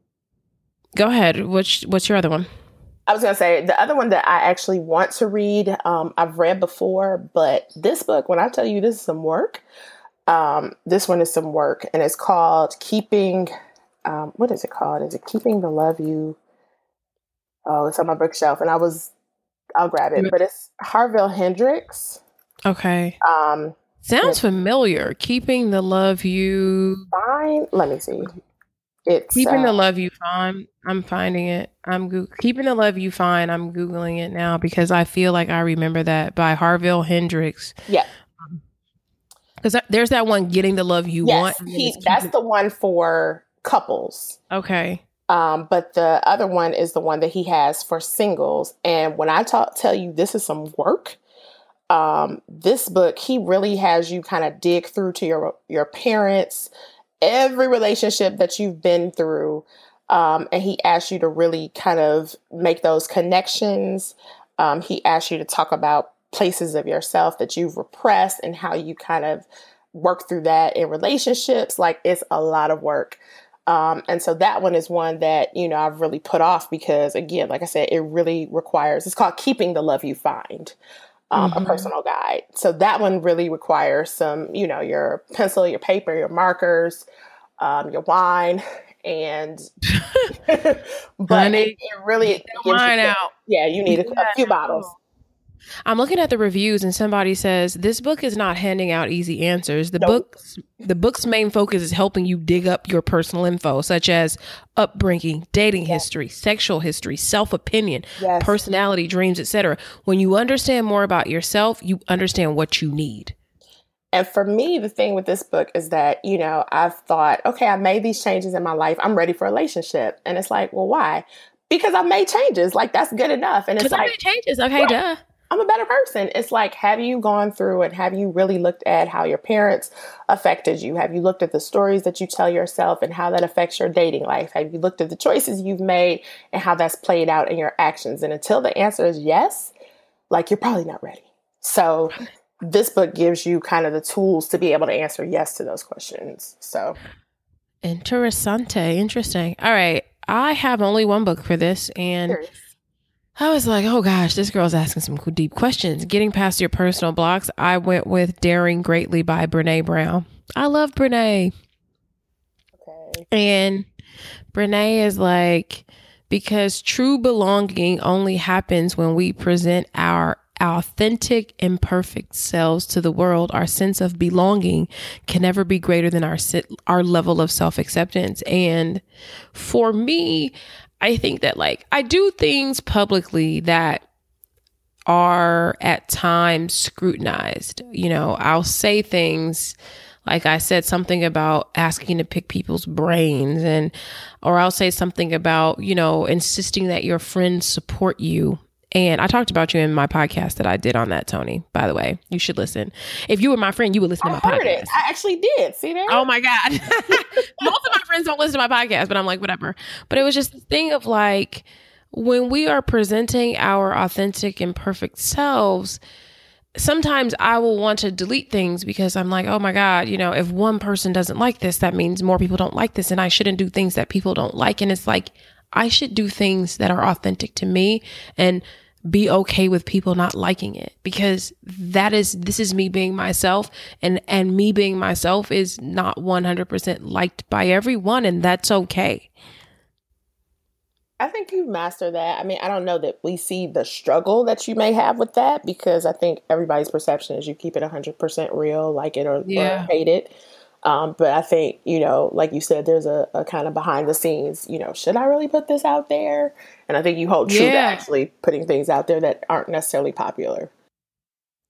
Speaker 1: Go ahead. Which what's your other one?
Speaker 2: I was going to say the other one that I actually want to read, um, I've read before, but this book, when I tell you this is some work, um, this one is some work, and it's called Keeping. Um, what is it called? Is it Keeping the Love You? Oh, it's on my bookshelf, and I was, I'll grab it. But it's Harville Hendrix.
Speaker 1: Okay.
Speaker 2: Um,
Speaker 1: Sounds familiar. Keeping the love you
Speaker 2: fine. Let me see. It's
Speaker 1: keeping
Speaker 2: uh,
Speaker 1: the love you fine. I'm finding it. I'm go- keeping the love you fine. I'm googling it now because I feel like I remember that by Harville Hendrix.
Speaker 2: Yeah.
Speaker 1: Because there's that one, getting the love you
Speaker 2: yes,
Speaker 1: want. and
Speaker 2: he, that's
Speaker 1: keeping-
Speaker 2: the one for couples.
Speaker 1: okay.
Speaker 2: Um, but the other one is the one that he has for singles. And when I talk, tell you this is some work, um, this book he really has you kind of dig through to your your parents, every relationship that you've been through, um, and he asks you to really kind of make those connections. Um, he asks you to talk about places of yourself that you've repressed and how you kind of work through that in relationships. Like it's a lot of work. Um, and so that one is one that, you know, I've really put off because, again, like I said, it really requires, it's called Keeping the Love You Find, um,
Speaker 1: Mhm.
Speaker 2: a personal guide. So that one really requires some, you know, your pencil, your paper, your markers, um, your wine. And, [LAUGHS] but
Speaker 1: Honey,
Speaker 2: it, it really gives
Speaker 1: wine
Speaker 2: you,
Speaker 1: out.
Speaker 2: yeah, you need a, a few bottles.
Speaker 1: I'm looking at the reviews and somebody says this book is not handing out easy answers. The
Speaker 2: Nope.
Speaker 1: book's the book's main focus is helping you dig up your personal info such as upbringing, dating history, sexual history, self-opinion,
Speaker 2: Yes.
Speaker 1: personality, dreams, etc. When you understand more about yourself, you understand what you need.
Speaker 2: And for me, the thing with this book is that, you know, I've thought, okay, I made these changes in my life. I'm ready for a relationship. And it's like, well, why? Because I've made changes. Like, that's good enough. And it's
Speaker 1: Because I
Speaker 2: like,
Speaker 1: made changes. Okay,
Speaker 2: Right.
Speaker 1: duh.
Speaker 2: I'm a better person. It's like, have you gone through and have you really looked at how your parents affected you? Have you looked at the stories that you tell yourself and how that affects your dating life? Have you looked at the choices you've made and how that's played out in your actions? And until the answer is yes, like, you're probably not ready. So, this book gives you kind of the tools to be able to answer yes to those questions. So,
Speaker 1: Interessante. Interesting. All right. I have only one book for this and. I was like, oh gosh, this girl's asking some deep questions. Getting past your personal blocks, I went with Daring Greatly by Brene Brown. I love Brene.
Speaker 2: okay.
Speaker 1: And Brene is like, because true belonging only happens when we present our authentic, imperfect selves to the world. Our sense of belonging can never be greater than our our level of self acceptance. And for me, I think that like I do things publicly that are at times scrutinized. You know, I'll say things like I said something about asking to pick people's brains and or I'll say something about, you know, insisting that your friends support you. And I talked about you in my podcast that I did on that, Toni. By the way, you should listen. If you were my friend, you would listen
Speaker 2: I
Speaker 1: to my
Speaker 2: heard
Speaker 1: podcast.
Speaker 2: it. I actually did. See that?
Speaker 1: Oh my God. [LAUGHS] Most of my friends don't listen to my podcast, but I'm like, whatever. But it was just the thing of like, when we are presenting our authentic and perfect selves, sometimes I will want to delete things because I'm like, oh my God, you know, if one person doesn't like this, that means more people don't like this. And I shouldn't do things that people don't like. And it's like, I should do things that are authentic to me and be okay with people not liking it because that is this is me being myself and and me being myself is not 100% liked by everyone and that's okay.
Speaker 2: I think you've mastered that. I mean, I don't know that we see the struggle that you may have with that because I think everybody's perception is you keep it 100% real, like it or,
Speaker 1: Yeah.
Speaker 2: or hate it. Um, but I think, you know, like you said, there's a, a kind of behind the scenes, you know, should I really put this out there? And I think you hold true to actually putting things out there that aren't necessarily popular.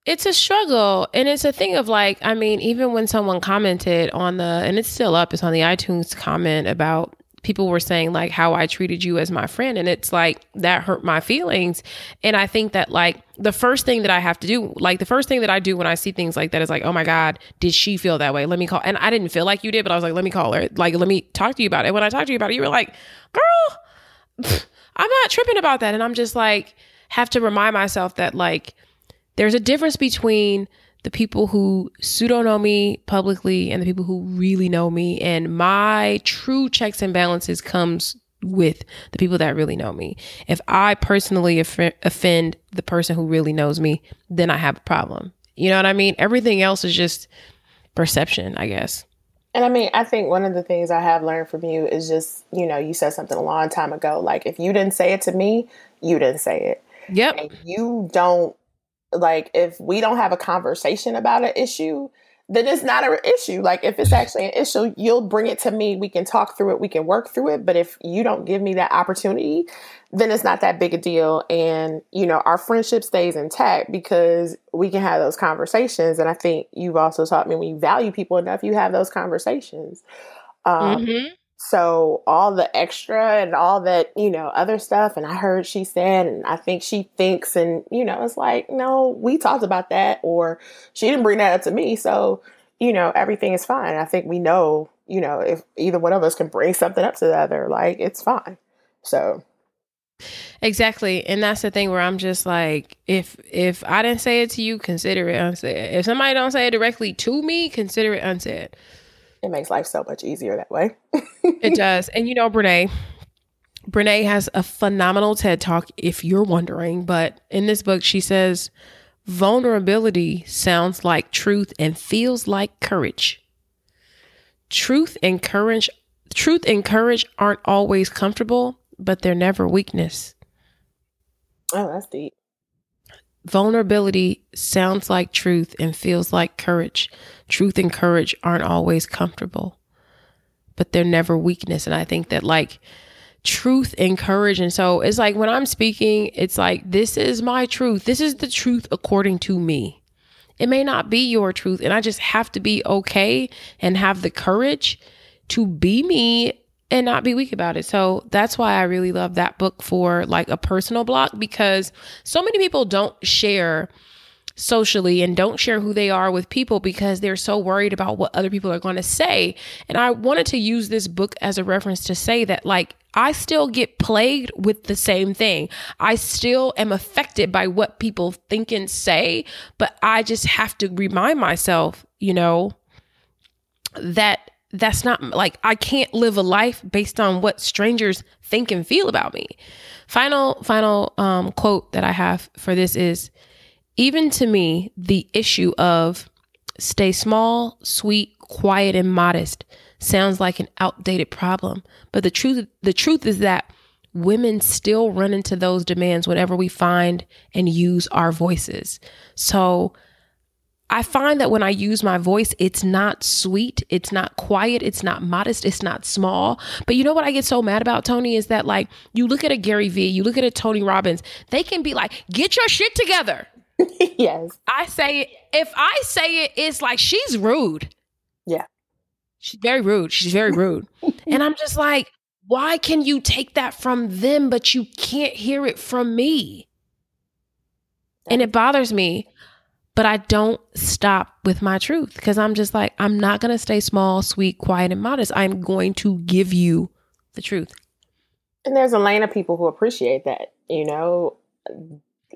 Speaker 1: It's a struggle and it's a thing of like, I mean, even when someone commented on the and it's still up, it's on the iTunes comment about people were saying like how I treated you as my friend. And it's like that hurt my feelings. And I think that like the first thing that I have to do like the first thing that I do when I see things like that is like oh my god did she feel that way? Let me call and I didn't feel like you did but I was like let me call her. Like let me talk to you about it. When I talked to you about it you were like girl I'm not tripping about that. And I'm just like have to remind myself that like there's a difference between the people who pseudo know me publicly and the people who really know me and my true checks and balances comes with the people that really know me if i personally off- offend the person who really knows me then i have a problem you know what i mean everything else is just perception i guess
Speaker 2: And I mean, I think one of the things I have learned from you is just, you know, you said something a long time ago. Like, if you didn't say it to me, you didn't say it.
Speaker 1: Yep.
Speaker 2: And you don't, like, if we don't have a conversation about an issue, then it's not an issue. Like, if it's actually an issue, you'll bring it to me. We can talk through it, we can work through it. But if you don't give me that opportunity, then it's not that big a deal. And, you know, our friendship stays intact because we can have those conversations. And I think you've also taught me when you value people enough, you have those conversations. Um, mm-hmm. So all the extra and all that, you know, other stuff, and I heard she said, and I think she thinks, and, you know, it's like, no, we talked about that, or she didn't bring that up to me. So, you know, everything is fine. I think we know, you know, if either one of us can bring something up to the other, like, it's fine. So,
Speaker 1: Exactly. And that's the thing where I'm just like, if if I didn't say it to you, consider it unsaid. If somebody don't say it directly to me, consider it unsaid.
Speaker 2: It makes life so much easier that way.
Speaker 1: it [LAUGHS] does. And you know, Brene, Brene has a phenomenal TED talk if you're wondering, but in this book she says vulnerability sounds like truth and feels like courage. Truth and courage truth and courage aren't always comfortable, but they're never weakness.
Speaker 2: Oh, that's deep.
Speaker 1: Vulnerability sounds like truth and feels like courage. Truth and courage aren't always comfortable, but they're never weakness. And I think that, like, truth and courage. And so it's like when I'm speaking, it's like, this is my truth. This is the truth according to me. It may not be your truth. And I just have to be okay and have the courage to be me and not be weak about it. So that's why I really love that book for like a personal block because so many people don't share socially and don't share who they are with people because they're so worried about what other people are going to say. And I wanted to use this book as a reference to say that like I still get plagued with the same thing. I still am affected by what people think and say, but I just have to remind myself, you know, that that's not like I can't live a life based on what strangers think and feel about me. Final final um, quote that I have for this is even to me the issue of stay small, sweet, quiet and modest sounds like an outdated problem, but the truth the truth is that women still run into those demands whenever we find and use our voices. So I find that when I use my voice, it's not sweet, it's not quiet, it's not modest, it's not small. But you know what I get so mad about, Toni, is that like you look at a Gary Vee, you look at a Tony Robbins, they can be like, get your shit together. [LAUGHS]
Speaker 2: yes.
Speaker 1: I say it, if I say it, it's like she's rude.
Speaker 2: Yeah.
Speaker 1: She's very rude. She's very rude. [LAUGHS] and I'm just like, why can you take that from them, but you can't hear it from me? And it bothers me but I don't stop with my truth because I'm just like, I'm not going to stay small, sweet, quiet, and modest. I'm going to give you the truth.
Speaker 2: And there's a lane of people who appreciate that, you know.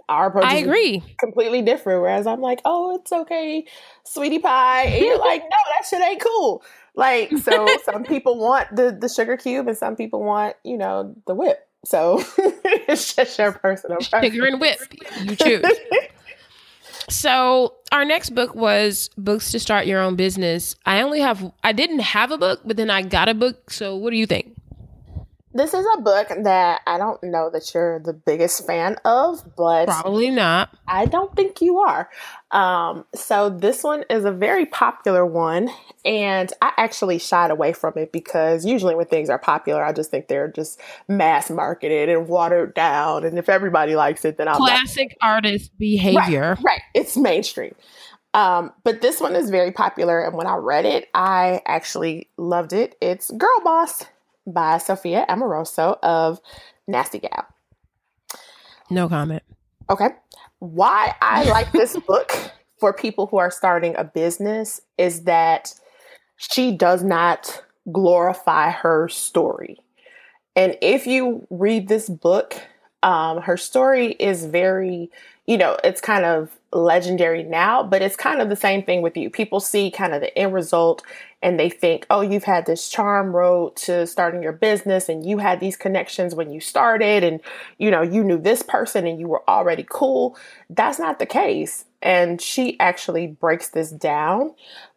Speaker 2: Our approach
Speaker 1: I agree.
Speaker 2: completely different. Whereas I'm like, oh, it's okay, sweetie pie. And you're like, no, that shit ain't cool. Like, so [LAUGHS] some people want the the sugar cube and some people want, you know, the whip. So [LAUGHS] it's just your personal
Speaker 1: Sugar and whip. You choose. So our next book was books to start your own business. I only have I didn't have a book, but then I got a book. So what do you think?
Speaker 2: This is a book that I don't know that you're the biggest fan of, but
Speaker 1: probably not.
Speaker 2: I don't think you are. Um, so this one is a very popular one, and I actually shied away from it because usually when things are popular, I just think they're just mass marketed and watered down, and if everybody likes it, then I'll
Speaker 1: classic artist behavior.
Speaker 2: Right, right, it's mainstream. Um, but this one is very popular, and when I read it, I actually loved it. It's Girl Boss by Sophia Amoruso of Nasty Gal.
Speaker 1: No comment.
Speaker 2: Okay. Why I like this [LAUGHS] book for people who are starting a business is that she does not glorify her story. And if you read this book, um, her story is very, you know, it's kind of legendary now, but it's kind of the same thing with you. People see kind of the end result and they think, oh, you've had this charm road to starting your business and you had these connections when you started and, you know, you knew this person and you were already cool. That's not the case. And she actually breaks this down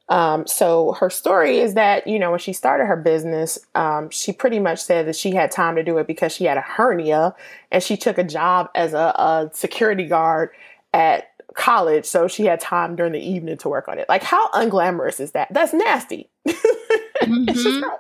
Speaker 2: Um, so her story is that, you know, when she started her business, um, she pretty much said that she had time to do it because she had a hernia and she took a job as a, a security guard at college. So she had time during the evening to work on it. Like, how unglamorous is that? That's nasty. Mm-hmm. [LAUGHS] it's just gross.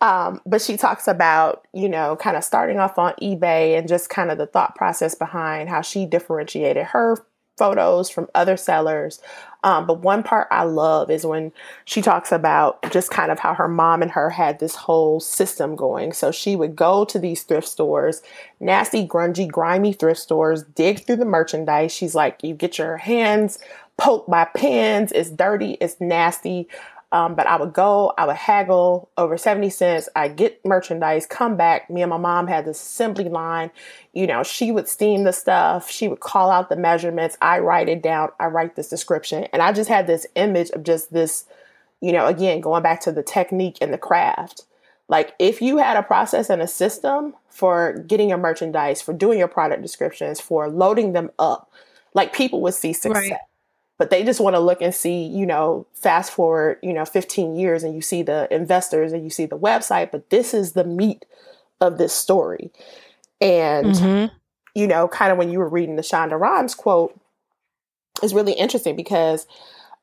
Speaker 2: Um, but she talks about, you know, kind of starting off on eBay and just kind of the thought process behind how she differentiated her photos from other sellers. Um, but one part I love is when she talks about just kind of how her mom and her had this whole system going. So she would go to these thrift stores, nasty, grungy, grimy thrift stores, dig through the merchandise. She's like, you get your hands poked by pins, it's dirty, it's nasty. Um, but I would go, I would haggle over 70 cents. I get merchandise, come back. Me and my mom had this assembly line. You know, she would steam the stuff. She would call out the measurements. I write it down. I write this description. And I just had this image of just this, you know, again, going back to the technique and the craft. Like if you had a process and a system for getting your merchandise, for doing your product descriptions, for loading them up, like people would see success. Right but they just want to look and see, you know, fast forward, you know, 15 years and you see the investors and you see the website, but this is the meat of this story. And, mm-hmm. you know, kind of when you were reading the Shonda Rhimes quote, is really interesting because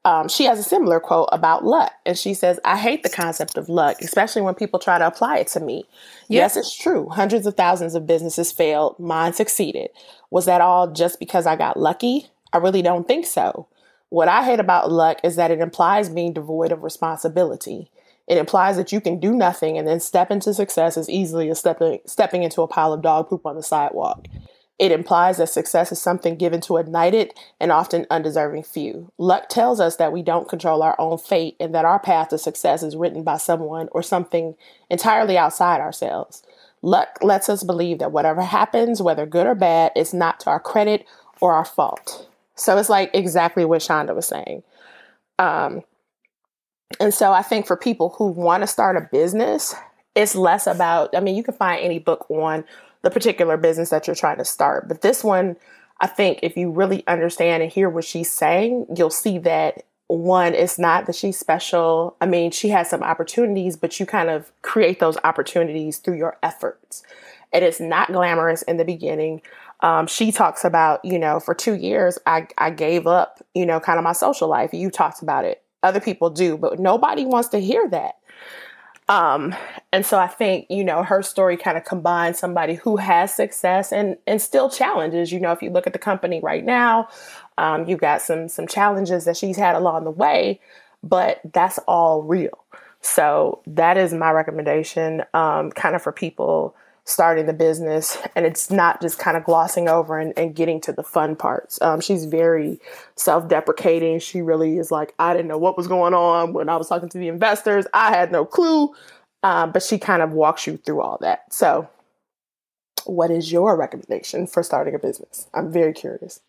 Speaker 2: um, she has a similar quote about luck. And she says, I hate the concept of luck, especially when people try to apply it to me. Yes, it's true. Hundreds of thousands of businesses failed. Mine succeeded. Was that all just because I got lucky? I really don't think so. What I hate about luck is that it implies being devoid of responsibility. It implies that you can do nothing and then step into success as easily as stepping, stepping into a pile of dog poop on the sidewalk. It implies that success is something given to a knighted and often undeserving few. Luck tells us that we don't control our own fate and that our path to success is written by someone or something entirely outside ourselves. Luck lets us believe that whatever happens, whether good or bad, is not to our credit or our fault. So it's like exactly what Shonda was saying. Um, and so I think for people who want to start a business, it's less about, I mean, you can find any book on the particular business that you're trying to start. But this one, I think if you really understand and hear what she's saying, you'll see that one, it's not that she's special. I mean, she has some opportunities, but you kind of create those opportunities through your efforts. And it's not glamorous in the beginning um, she talks about, you know, for two years, I, I gave up, you know, kind of my social life. You talked about it. Other people do, but nobody wants to hear that. Um, and so I think, you know, her story kind of combines somebody who has success and, and still challenges. You know, if you look at the company right now, um, you've got some, some challenges that she's had along the way, but that's all real. So that is my recommendation, um, kind of for people starting the business and it's not just kind of glossing over and, and getting to the fun parts. Um, she's very self-deprecating. She really is like i didn't know what was going on when i was talking to the investors. I had no clue. Um, but she kind of walks you through all that. So what is your recommendation for starting a business? I'm very curious.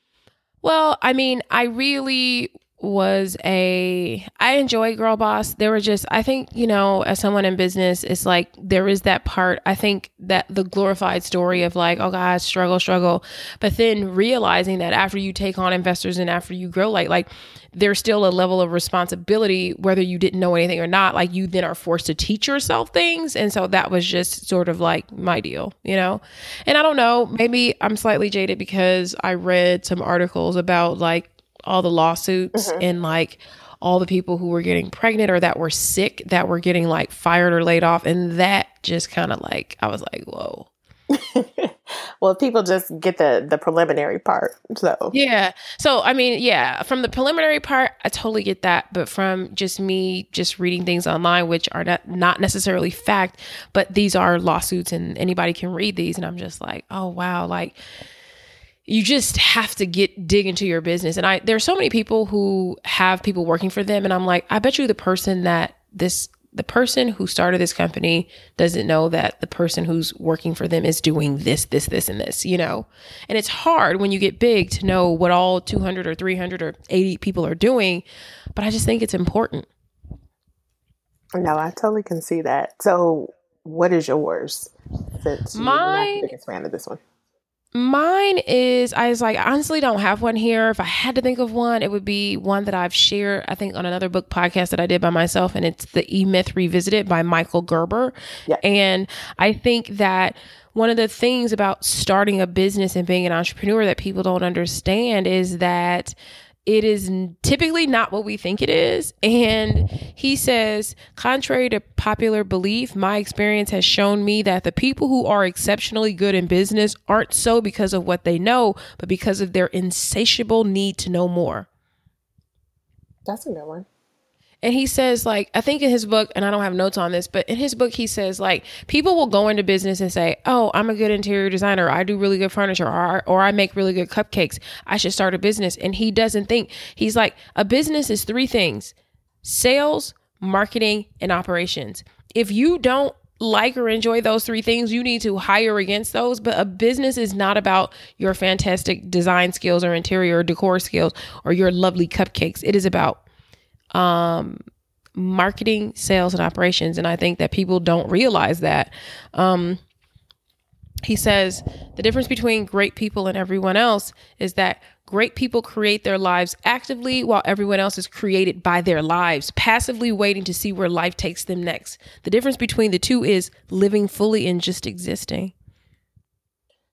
Speaker 1: Well i mean i really was a I enjoy Girl Boss. There were just I think, you know, as someone in business, it's like there is that part. I think that the glorified story of like, oh God, struggle, struggle. But then realizing that after you take on investors and after you grow, like like there's still a level of responsibility, whether you didn't know anything or not, like you then are forced to teach yourself things. And so that was just sort of like my deal, you know? And I don't know, maybe I'm slightly jaded because I read some articles about like all the lawsuits mm-hmm. and like all the people who were getting pregnant or that were sick that were getting like fired or laid off. And that just kind of like, I was like, whoa. [LAUGHS]
Speaker 2: well, people just get the the preliminary part. So
Speaker 1: yeah. So I mean, yeah, from the preliminary part, I totally get that. But from just me just reading things online, which are not not necessarily fact, but these are lawsuits, and anybody can read these, and I'm just like, oh wow, like you just have to get dig into your business. And I there's so many people who have people working for them and I'm like, I bet you the person that this the person who started this company doesn't know that the person who's working for them is doing this, this, this, and this, you know? And it's hard when you get big to know what all 200 or 300 or 80 people are doing, but I just think it's important.
Speaker 2: No, I totally can see that. So, what is yours?
Speaker 1: Since you're not the
Speaker 2: biggest fan of this one
Speaker 1: Mine is I was like I honestly don't have one here. If I had to think of one, it would be one that I've shared I think on another book podcast that I did by myself and it's The E Myth Revisited by Michael Gerber. Yeah. And I think that one of the things about starting a business and being an entrepreneur that people don't understand is that it is typically not what we think it is. And he says, contrary to popular belief, my experience has shown me that the people who are exceptionally good in business aren't so because of what they know, but because of their insatiable need to know more.
Speaker 2: That's a good one.
Speaker 1: And he says, like, I think in his book, and I don't have notes on this, but in his book, he says, like, people will go into business and say, oh, I'm a good interior designer. I do really good furniture, or, or I make really good cupcakes. I should start a business. And he doesn't think, he's like, a business is three things sales, marketing, and operations. If you don't like or enjoy those three things, you need to hire against those. But a business is not about your fantastic design skills or interior decor skills or your lovely cupcakes. It is about um, marketing, sales, and operations. And I think that people don't realize that. Um, he says the difference between great people and everyone else is that great people create their lives actively while everyone else is created by their lives, passively waiting to see where life takes them next. The difference between the two is living fully and just existing.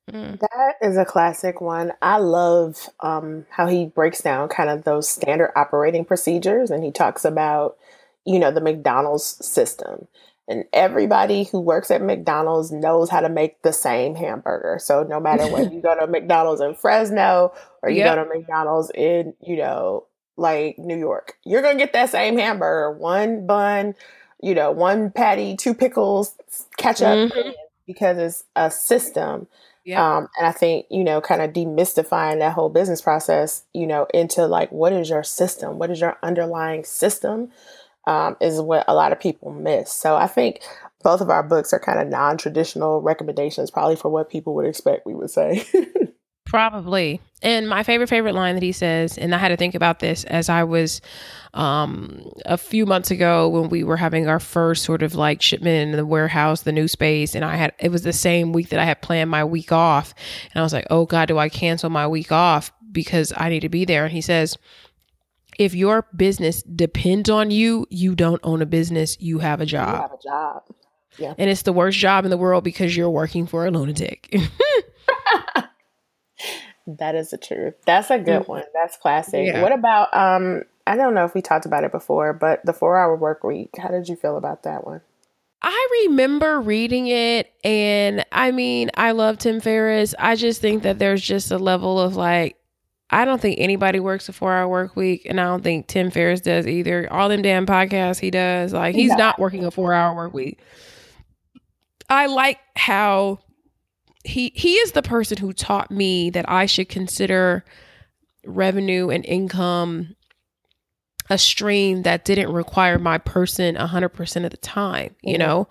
Speaker 2: Mm. That is a classic one. I love um, how he breaks down kind of those standard operating procedures and he talks about, you know, the McDonald's system. And everybody who works at McDonald's knows how to make the same hamburger. So no matter whether [LAUGHS] you go to McDonald's in Fresno or you yep. go to McDonald's in, you know, like New York, you're going to get that same hamburger, one bun, you know, one patty, two pickles, ketchup, mm-hmm. because it's a system yeah. Um, and I think, you know, kind of demystifying that whole business process, you know, into like, what is your system? What is your underlying system? Um, is what a lot of people miss. So I think both of our books are kind of non traditional recommendations, probably for what people would expect we would say. [LAUGHS]
Speaker 1: Probably. And my favorite, favorite line that he says, and I had to think about this as I was um, a few months ago when we were having our first sort of like shipment in the warehouse, the new space. And I had, it was the same week that I had planned my week off. And I was like, oh God, do I cancel my week off because I need to be there? And he says, if your business depends on you, you don't own a business, you have a job.
Speaker 2: You have a job.
Speaker 1: Yeah. And it's the worst job in the world because you're working for a lunatic. [LAUGHS]
Speaker 2: That is the truth. That's a good mm-hmm. one. That's classic. Yeah. What about um I don't know if we talked about it before, but the 4-hour work week. How did you feel about that one?
Speaker 1: I remember reading it and I mean, I love Tim Ferriss. I just think that there's just a level of like I don't think anybody works a four hour work week, and I don't think Tim Ferriss does either. All them damn podcasts he does, like he's not working a four hour work week. I like how he he is the person who taught me that I should consider revenue and income a stream that didn't require my person 100% of the time, you mm-hmm. know?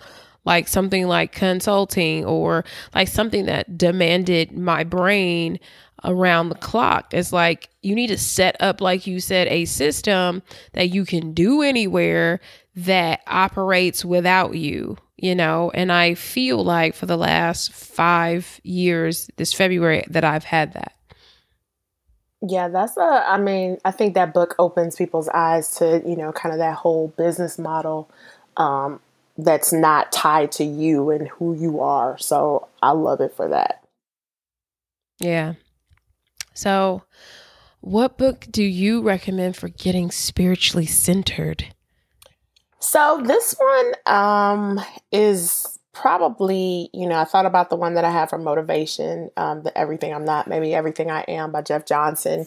Speaker 1: Like something like consulting or like something that demanded my brain around the clock. It's like you need to set up, like you said, a system that you can do anywhere that operates without you you know, and I feel like for the last five years, this February, that I've had that.
Speaker 2: Yeah, that's a, I mean, I think that book opens people's eyes to, you know, kind of that whole business model um, that's not tied to you and who you are. So I love it for that.
Speaker 1: Yeah. So, what book do you recommend for getting spiritually centered?
Speaker 2: So this one um, is probably, you know, I thought about the one that I have for motivation, um, the Everything I'm Not, maybe Everything I Am by Jeff Johnson.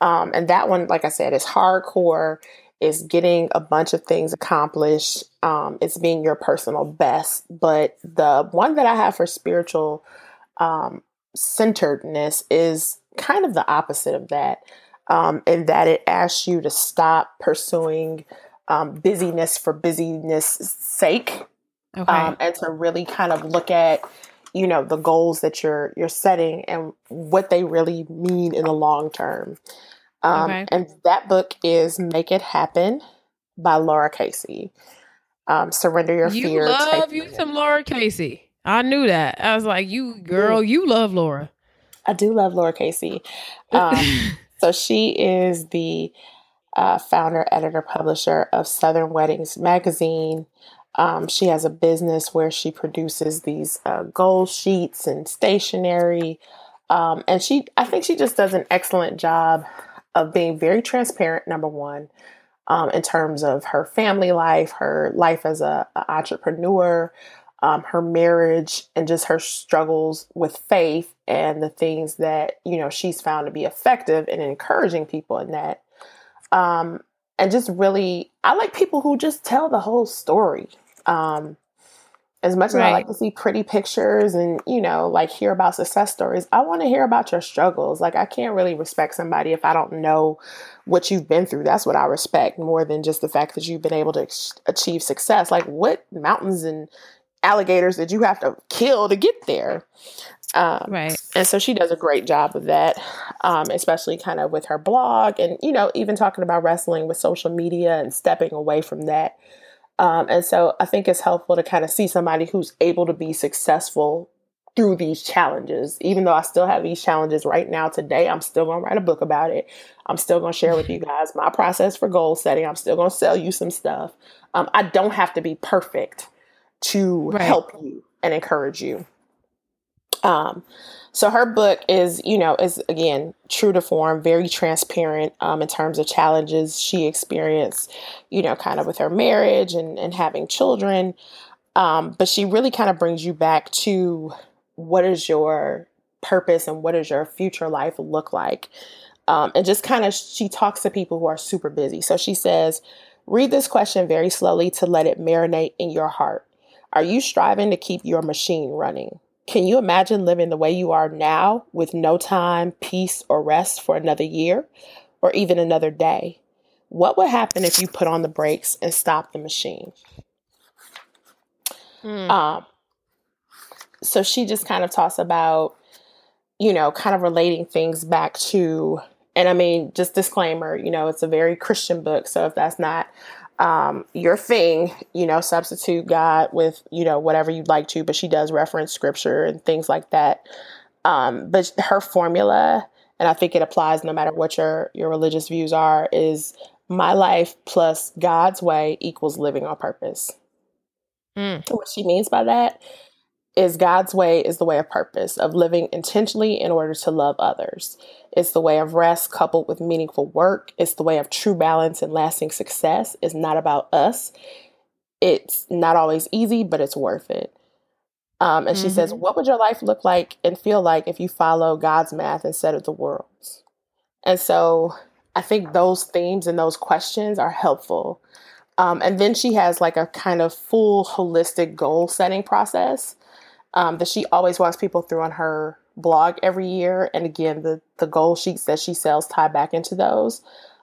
Speaker 2: Um, and that one, like I said, is hardcore, is getting a bunch of things accomplished. Um, it's being your personal best. But the one that I have for spiritual um, centeredness is kind of the opposite of that, um, in that it asks you to stop pursuing um, busyness for busyness sake, okay. um, and to really kind of look at you know the goals that you're you're setting and what they really mean in the long term. Um, okay. And that book is "Make It Happen" by laura Casey. Um, Surrender your
Speaker 1: you
Speaker 2: fear.
Speaker 1: Love you some laura Casey. I knew that. I was like, you girl, you love laura
Speaker 2: I do love Laura Casey. Um, [LAUGHS] so she is the uh, founder, editor, publisher of Southern Weddings magazine. Um, she has a business where she produces these uh, goal sheets and stationery. Um, and she, I think she just does an excellent job of being very transparent, number one, um, in terms of her family life, her life as a, entrepreneur, um, her marriage, and just her struggles with faith and the things that you know she's found to be effective in encouraging people in that. Um, and just really, I like people who just tell the whole story. Um, as much as I like to see pretty pictures and, you know, like hear about success stories, I want to hear about your struggles. Like, I can't really respect somebody if I don't know what you've been through. That's what I respect more than just the fact that you've been able to achieve success. Like, what mountains and alligators did you have to kill to get there? Um, right. And so she does a great job with that, um, especially kind of with her blog and, you know, even talking about wrestling with social media and stepping away from that um, and so I think it's helpful to kind of see somebody who's able to be successful through these challenges. Even though I still have these challenges right now today, I'm still going to write a book about it. I'm still going to share with you [LAUGHS] guys my process for goal setting. I'm still going to sell you some stuff. Um, I don't have to be perfect to right. help you and encourage you. Um, so her book is, you know, is again true to form, very transparent um, in terms of challenges she experienced, you know, kind of with her marriage and, and having children. Um, but she really kind of brings you back to what is your purpose and what does your future life look like. Um, and just kind of, she talks to people who are super busy. So she says, read this question very slowly to let it marinate in your heart. Are you striving to keep your machine running? Can you imagine living the way you are now with no time, peace, or rest for another year or even another day? What would happen if you put on the brakes and stop the machine? Mm. Um, so she just kind of talks about, you know, kind of relating things back to, and I mean, just disclaimer, you know, it's a very Christian book. So if that's not um, your thing, you know, substitute God with, you know, whatever you'd like to, but she does reference scripture and things like that. Um, but her formula, and I think it applies no matter what your, your religious views are, is my life plus God's way equals living on purpose. Mm. What she means by that is God's way is the way of purpose, of living intentionally in order to love others. It's the way of rest coupled with meaningful work. It's the way of true balance and lasting success. It's not about us. It's not always easy, but it's worth it. Um, and mm-hmm. she says, mm-hmm. What would your life look like and feel like if you follow God's math instead of the world's? And so I think those themes and those questions are helpful. Um, and then she has like a kind of full holistic goal setting process um, that she always walks people through on her blog every year. And again, the, the goal sheets that she sells tie back into those.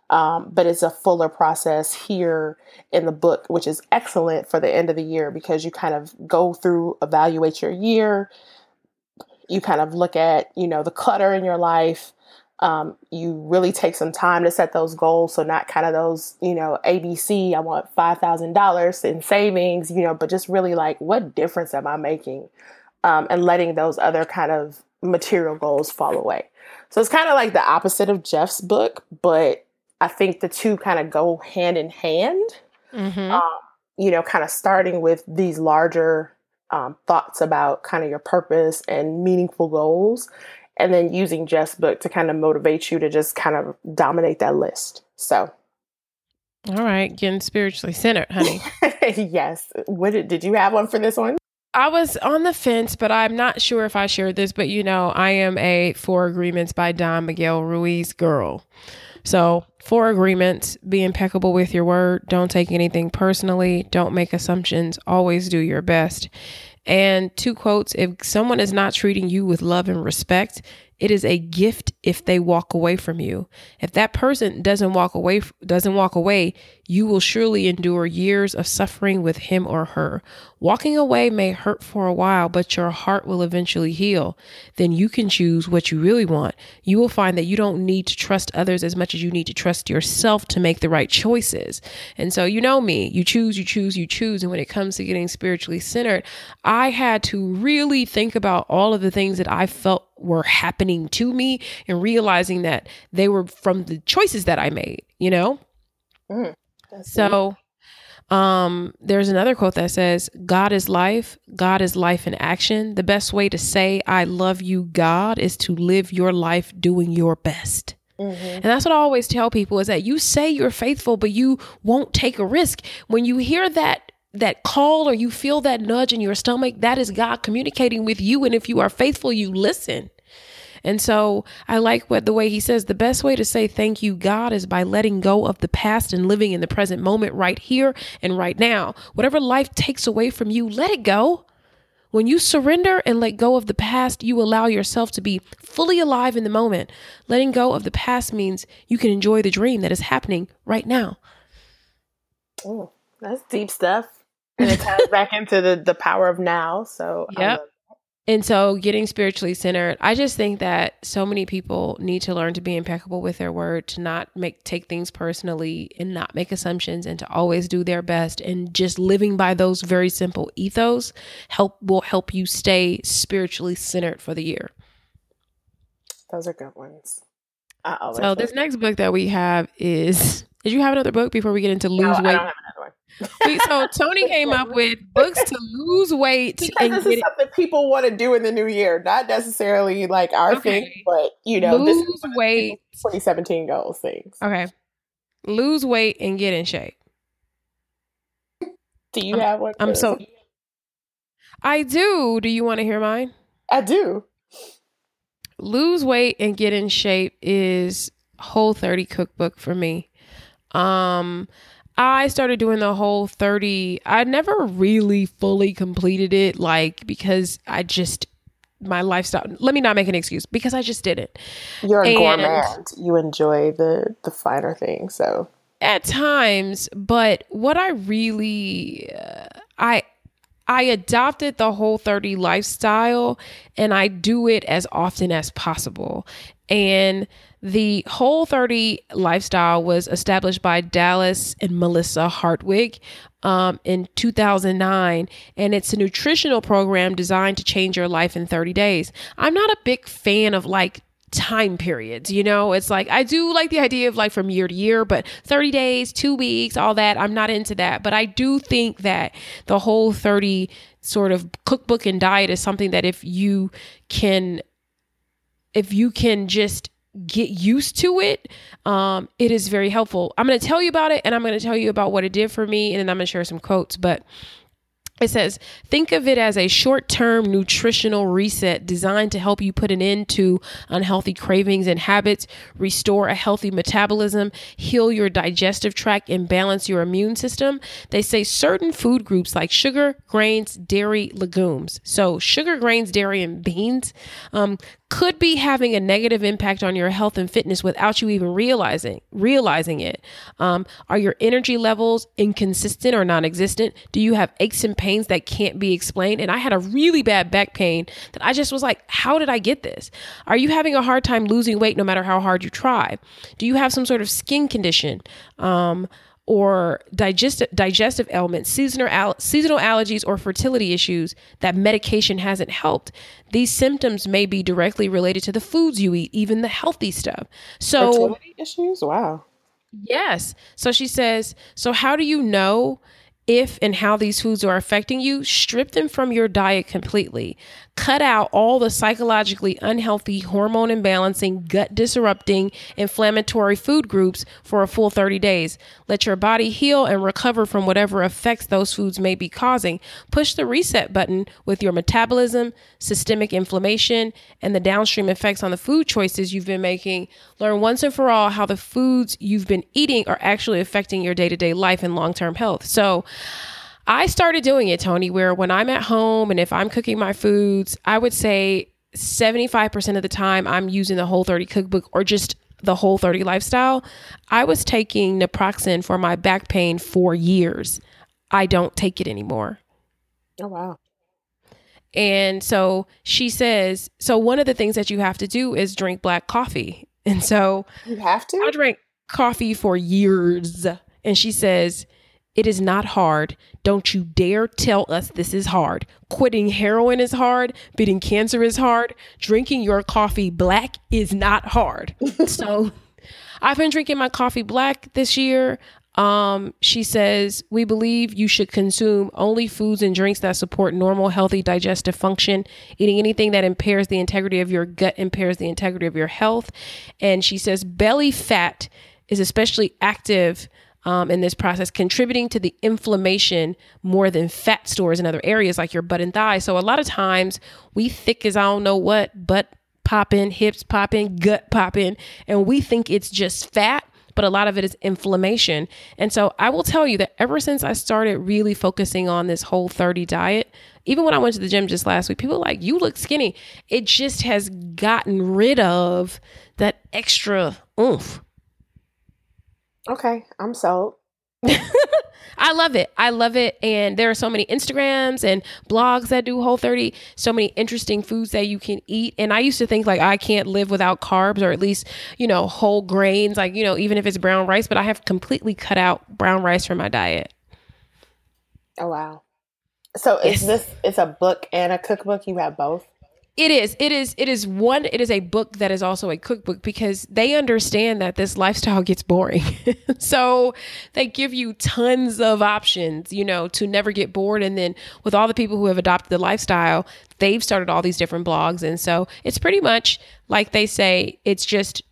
Speaker 2: Um, but it's a fuller process here in the book, which is excellent for the end of the year because you kind of go through, evaluate your year. You kind of look at, you know, the clutter in your life. Um, you really take some time to set those goals. So not kind of those, you know, ABC, I want $5,000 in savings, you know, but just really like, what difference am I making? Um, and letting those other kind of material goals fall away. So it's kind of like the opposite of Jeff's book, but I think the two kind of go hand in hand. Mm-hmm. Um, you know, kind of starting with these larger um, thoughts about kind of your purpose and meaningful goals, and then using Jeff's book to kind of motivate you to just kind of dominate that list. So.
Speaker 1: All right, getting spiritually centered, honey. [LAUGHS]
Speaker 2: yes. What did, did you have one for this one?
Speaker 1: I was on the fence, but I'm not sure if I shared this. But you know, I am a Four Agreements by Don Miguel Ruiz girl. So, four agreements be impeccable with your word. Don't take anything personally. Don't make assumptions. Always do your best. And two quotes if someone is not treating you with love and respect, it is a gift if they walk away from you. If that person doesn't walk away doesn't walk away, you will surely endure years of suffering with him or her. Walking away may hurt for a while, but your heart will eventually heal. Then you can choose what you really want. You will find that you don't need to trust others as much as you need to trust yourself to make the right choices. And so, you know me, you choose, you choose, you choose. And when it comes to getting spiritually centered, I had to really think about all of the things that I felt were happening to me and realizing that they were from the choices that I made, you know?
Speaker 2: Mm,
Speaker 1: so um there's another quote that says God is life, God is life in action. The best way to say I love you God is to live your life doing your best. Mm-hmm. And that's what I always tell people is that you say you're faithful but you won't take a risk. When you hear that that call or you feel that nudge in your stomach, that is God communicating with you. And if you are faithful, you listen. And so I like what the way he says the best way to say thank you, God, is by letting go of the past and living in the present moment right here and right now. Whatever life takes away from you, let it go. When you surrender and let go of the past, you allow yourself to be fully alive in the moment. Letting go of the past means you can enjoy the dream that is happening right now.
Speaker 2: Oh, that's deep stuff and it ties back into the the power of now. So
Speaker 1: yep. And so getting spiritually centered, I just think that so many people need to learn to be impeccable with their word, to not make take things personally and not make assumptions and to always do their best and just living by those very simple ethos help will help you stay spiritually centered for the year.
Speaker 2: Those are good ones.
Speaker 1: So this next book that we have is did you have another book before we get into lose no, weight? So [LAUGHS] Toni came up with books to lose weight.
Speaker 2: Because this is something people want to do in the new year, not necessarily like our okay. thing, but you know,
Speaker 1: lose weight.
Speaker 2: 2017 goals things.
Speaker 1: Okay, lose weight and get in shape.
Speaker 2: Do you I'm, have one?
Speaker 1: I'm so. I do. Do you want to hear mine?
Speaker 2: I do.
Speaker 1: Lose weight and get in shape is whole 30 cookbook for me. Um I started doing the whole 30. I never really fully completed it, like, because I just, my lifestyle, let me not make an excuse, because I just did it.
Speaker 2: You're a and gourmand. You enjoy the, the finer things, so.
Speaker 1: At times, but what I really, uh, I, I adopted the whole 30 lifestyle and I do it as often as possible. And the Whole 30 lifestyle was established by Dallas and Melissa Hartwig um, in 2009, and it's a nutritional program designed to change your life in 30 days. I'm not a big fan of like time periods. You know, it's like I do like the idea of like from year to year, but 30 days, two weeks, all that, I'm not into that. But I do think that the whole 30 sort of cookbook and diet is something that if you can, if you can just get used to it, um, it is very helpful. I'm going to tell you about it and I'm going to tell you about what it did for me and then I'm going to share some quotes. But it says, think of it as a short term nutritional reset designed to help you put an end to unhealthy cravings and habits, restore a healthy metabolism, heal your digestive tract, and balance your immune system. They say certain food groups like sugar, grains, dairy, legumes. So, sugar, grains, dairy, and beans um, could be having a negative impact on your health and fitness without you even realizing realizing it. Um, are your energy levels inconsistent or non-existent? Do you have aches and pains that can't be explained? And I had a really bad back pain that I just was like, how did I get this? Are you having a hard time losing weight no matter how hard you try? Do you have some sort of skin condition? Um, or digestive digestive ailments, seasonal al- seasonal allergies, or fertility issues that medication hasn't helped. These symptoms may be directly related to the foods you eat, even the healthy stuff. So
Speaker 2: fertility issues, wow.
Speaker 1: Yes. So she says, so how do you know if and how these foods are affecting you, strip them from your diet completely. Cut out all the psychologically unhealthy, hormone imbalancing, gut disrupting, inflammatory food groups for a full 30 days. Let your body heal and recover from whatever effects those foods may be causing. Push the reset button with your metabolism, systemic inflammation, and the downstream effects on the food choices you've been making. Learn once and for all how the foods you've been eating are actually affecting your day to day life and long term health. So, I started doing it, Toni, where when I'm at home and if I'm cooking my foods, I would say 75% of the time I'm using the Whole 30 cookbook or just the Whole 30 lifestyle. I was taking naproxen for my back pain for years. I don't take it anymore.
Speaker 2: Oh, wow.
Speaker 1: And so she says, so one of the things that you have to do is drink black coffee. And so
Speaker 2: you have to?
Speaker 1: I drank coffee for years. And she says, It is not hard. Don't you dare tell us this is hard. Quitting heroin is hard. Beating cancer is hard. Drinking your coffee black is not hard. [LAUGHS] so I've been drinking my coffee black this year. Um, she says, We believe you should consume only foods and drinks that support normal, healthy digestive function. Eating anything that impairs the integrity of your gut impairs the integrity of your health. And she says, Belly fat is especially active um, in this process, contributing to the inflammation more than fat stores in other areas like your butt and thighs. So a lot of times we thick as I don't know what, butt popping, hips popping, gut popping, and we think it's just fat. But a lot of it is inflammation. And so I will tell you that ever since I started really focusing on this whole 30 diet, even when I went to the gym just last week, people like, you look skinny. It just has gotten rid of that extra oomph
Speaker 2: Okay, I'm sold. [LAUGHS]
Speaker 1: I love it. I love it. And there are so many Instagrams and blogs that do Whole 30, so many interesting foods that you can eat. And I used to think like I can't live without carbs or at least, you know, whole grains, like, you know, even if it's brown rice, but I have completely cut out brown rice from my diet.
Speaker 2: Oh, wow. So yes. is this, it's a book and a cookbook? You have both?
Speaker 1: It is. It is. It is one. It is a book that is also a cookbook because they understand that this lifestyle gets boring. [LAUGHS] so they give you tons of options, you know, to never get bored. And then with all the people who have adopted the lifestyle, they've started all these different blogs. And so it's pretty much like they say, it's just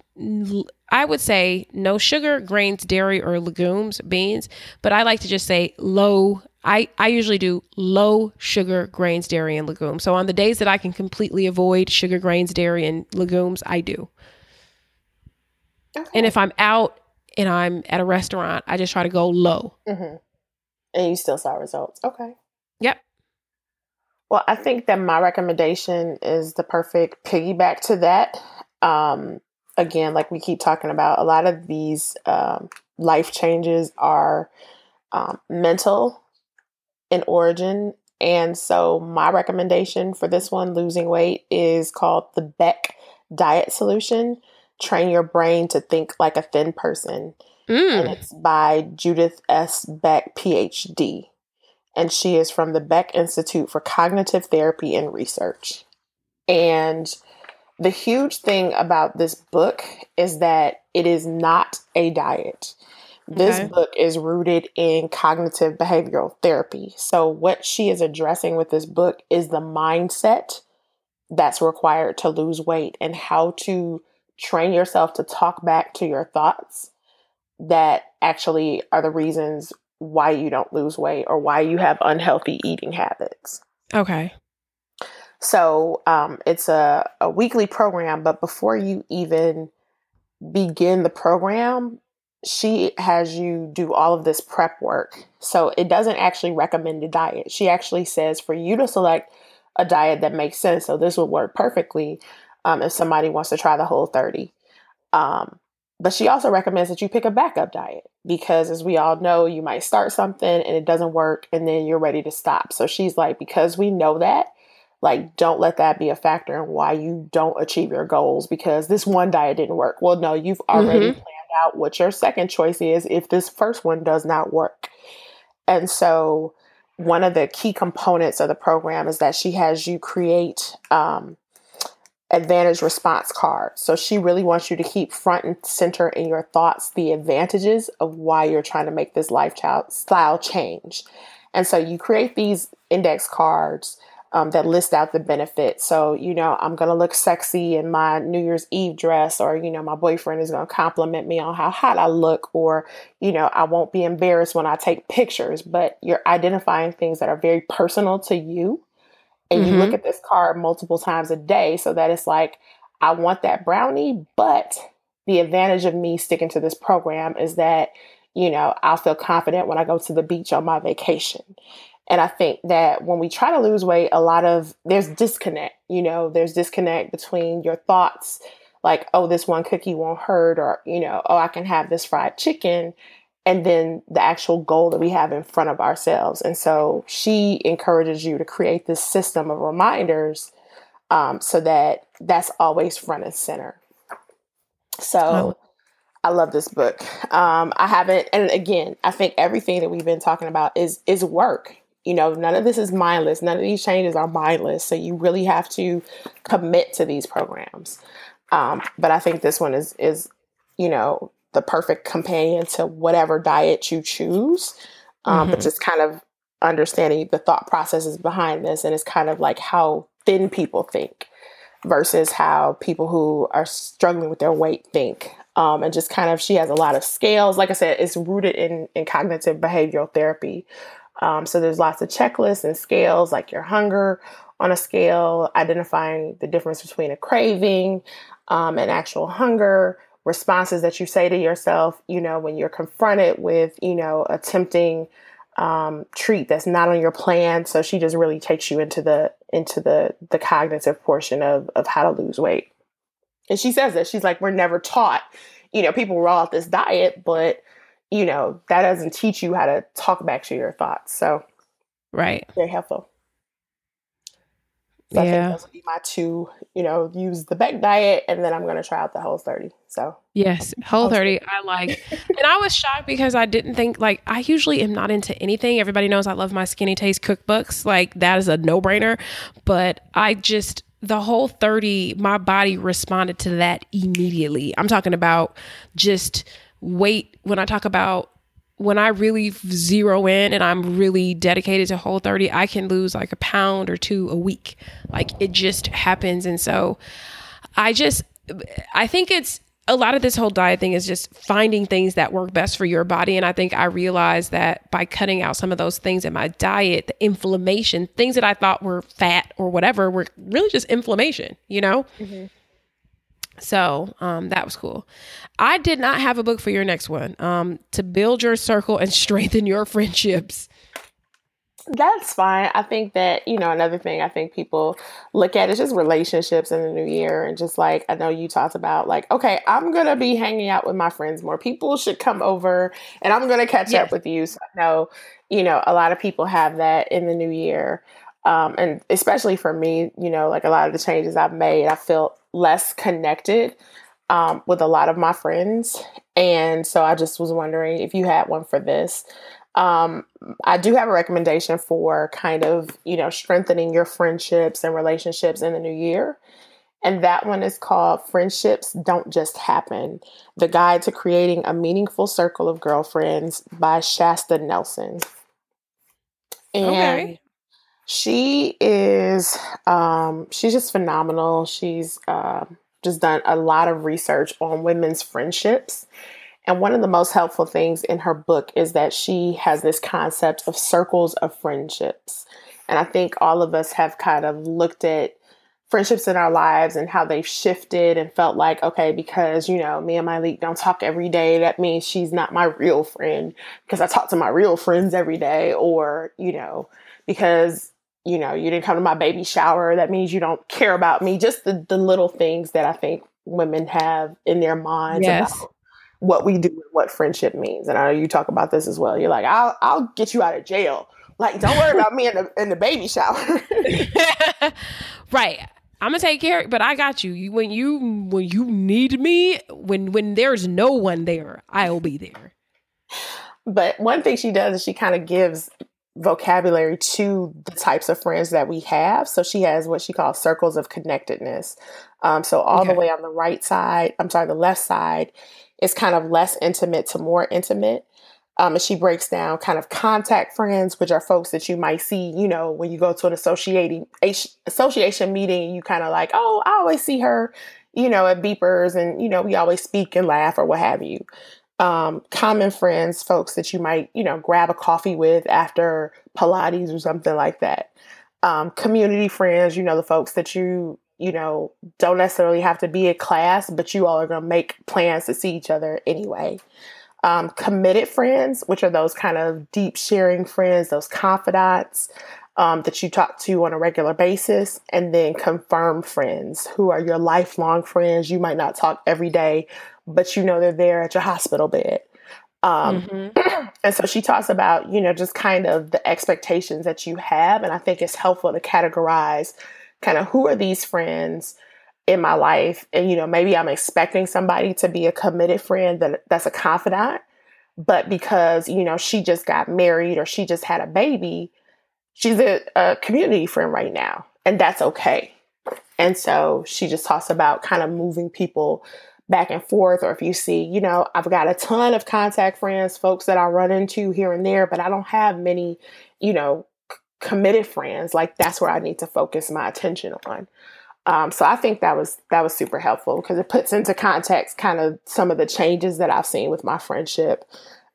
Speaker 1: I would say no sugar, grains, dairy, or legumes, beans, but I like to just say low I, I usually do low sugar grains, dairy, and legumes. So on the days that I can completely avoid sugar, grains, dairy, and legumes, I do. Okay. And if I'm out and I'm at a restaurant, I just try to go low.
Speaker 2: Mm-hmm. And you still saw results. Okay.
Speaker 1: Yep.
Speaker 2: Well, I think that my recommendation is the perfect piggyback to that. Um, again, like we keep talking about, a lot of these um, life changes are um, mental in origin. And so, my recommendation for this one, losing weight, is called the Beck Diet Solution Train Your Brain to Think Like a Thin Person. Mm. And it's by Judith S. Beck, PhD. And she is from the Beck Institute for Cognitive Therapy and Research. And the huge thing about this book is that it is not a diet. This okay. book is rooted in cognitive behavioral therapy. So, what she is addressing with this book is the mindset that's required to lose weight and how to train yourself to talk back to your thoughts that actually are the reasons why you don't lose weight or why you have unhealthy eating habits.
Speaker 1: Okay.
Speaker 2: So, um, it's a, a weekly program, but before you even begin the program, she has you do all of this prep work. So it doesn't actually recommend a diet. She actually says for you to select a diet that makes sense. So this would work perfectly um, if somebody wants to try the whole 30. Um, but she also recommends that you pick a backup diet because, as we all know, you might start something and it doesn't work and then you're ready to stop. So she's like, because we know that, like, don't let that be a factor in why you don't achieve your goals because this one diet didn't work. Well, no, you've already mm-hmm out what your second choice is if this first one does not work. And so, one of the key components of the program is that she has you create um, advantage response cards. So, she really wants you to keep front and center in your thoughts the advantages of why you're trying to make this lifestyle change. And so, you create these index cards um, that list out the benefits. So, you know, I'm going to look sexy in my New Year's Eve dress, or, you know, my boyfriend is going to compliment me on how hot I look, or, you know, I won't be embarrassed when I take pictures. But you're identifying things that are very personal to you. And mm-hmm. you look mm-hmm. at this card multiple times a day so that it's like, I want that brownie, but the advantage of me sticking to this program is that, you know, I'll feel confident when I go to the beach on my vacation. And I think that when we try to lose weight, a lot of there's disconnect, you know, there's disconnect between your thoughts, like, oh, this one cookie won't hurt, or, you know, oh, I can have this fried chicken, and then the actual goal that we have in front of ourselves. And so she encourages you to create this system of reminders um, so that that's always front and center. So, oh. I love this book. Um, I haven't, and again, I think everything that we've been talking about is is work. You know, none of this is mindless. None of these changes are mindless. So you really have to commit to these programs. Um, but I think this one is is you know the perfect companion to whatever diet you choose. Um, mm-hmm. But just kind of understanding the thought processes behind this, and it's kind of like how thin people think versus how people who are struggling with their weight think. Um, and just kind of, she has a lot of scales. Like I said, it's rooted in, in cognitive behavioral therapy. Um, so there's lots of checklists and scales, like your hunger on a scale, identifying the difference between a craving um, and actual hunger, responses that you say to yourself, you know, when you're confronted with, you know, a tempting um, treat that's not on your plan. So she just really takes you into the into the the cognitive portion of of how to lose weight. And she says that she's like, we're never taught. You know, people roll out this diet, but you know that doesn't teach you how to talk back to your thoughts. So,
Speaker 1: right,
Speaker 2: very helpful. So yeah. I think those would be my two, you know, use the Beck diet and then I'm going to try out the Whole 30. So,
Speaker 1: yes, Whole 30 I like. [LAUGHS] and I was shocked because I didn't think, like, I usually am not into anything. Everybody knows I love my Skinny Taste cookbooks. Like, that is a no brainer. But I just, the Whole 30, my body responded to that immediately. I'm talking about just weight. When I talk about when I really zero in and I'm really dedicated to whole 30, I can lose like a pound or two a week. Like it just happens. And so I just, I think it's a lot of this whole diet thing is just finding things that work best for your body. And I think I realized that by cutting out some of those things in my diet, the inflammation, things that I thought were fat or whatever, were really just inflammation, you know? Mm-hmm. So um, that was cool. I did not have a book for your next one. Um, to build your circle and [LAUGHS] strengthen your friendships.
Speaker 2: That's fine. I think that, you know, another thing I think people look at is just relationships in the new year. And just like, I know you talked about, like, okay, I'm going to be hanging out with my friends more. People should come over and I'm going to catch yes. up with you. So I know, you know, a lot of people have that in the new year. Um, and especially for me, you know, like a lot of the changes I've made, I feel less connected um, with a lot of my friends. And so I just was wondering if you had one for this. Um, I do have a recommendation for kind of, you know, strengthening your friendships and relationships in the new year. And that one is called Friendships Don't Just Happen The Guide to Creating a Meaningful Circle of Girlfriends by Shasta Nelson. And okay. She is, um, she's just phenomenal. She's, uh, just done a lot of research on women's friendships. And one of the most helpful things in her book is that she has this concept of circles of friendships. And I think all of us have kind of looked at friendships in our lives and how they've shifted and felt like, okay, because, you know, me and Myleik don't talk every day, that means she's not my real friend because I talk to my real friends every day. Or, you know, because you know, you didn't come to my baby shower. That means you don't care about me. Just the, the little things that I think women have in their minds yes. about what we do and what friendship means. And I know you talk about this as well. You're like, I'll I'll get you out of jail. Like, don't worry about me in the in the baby shower. [LAUGHS]
Speaker 1: right. I'm gonna take care, but I got you. you. When you when you need me, when when there's no one there, I'll be there.
Speaker 2: But one thing she does is she kind of gives vocabulary to the types of friends that we have. So she has what she calls circles of connectedness. Um, so all okay. the way on the right side, I'm sorry, the left side is kind of less intimate to more intimate. Um, and she breaks down kind of contact friends, which are folks that you might see, you know, when you go to an associating association meeting, you kind of like, oh, I always see her, you know, at beepers, and you know, we always speak and laugh or what have you um, common friends, folks that you might, you know, grab a coffee with after Pilates or something like that. Um, community friends, you know, the folks that you, you know, don't necessarily have to be at class, but you all are going to make plans to see each other anyway. Um, committed friends, which are those kind of deep sharing friends, those confidants um, that you talk to on a regular basis, and then confirmed friends who are your lifelong friends. You might not talk every day, but you know they're there at your hospital bed. Um, mm-hmm. [CLEARS THROAT] and so she talks about, you know, just kind of the expectations that you have. And I think it's helpful to categorize kind of who are these friends in my life and you know maybe i'm expecting somebody to be a committed friend that that's a confidant but because you know she just got married or she just had a baby she's a, a community friend right now and that's okay and so she just talks about kind of moving people back and forth or if you see you know i've got a ton of contact friends folks that i run into here and there but i don't have many you know c- committed friends like that's where i need to focus my attention on um, so I think that was that was super helpful because it puts into context kind of some of the changes that I've seen with my friendship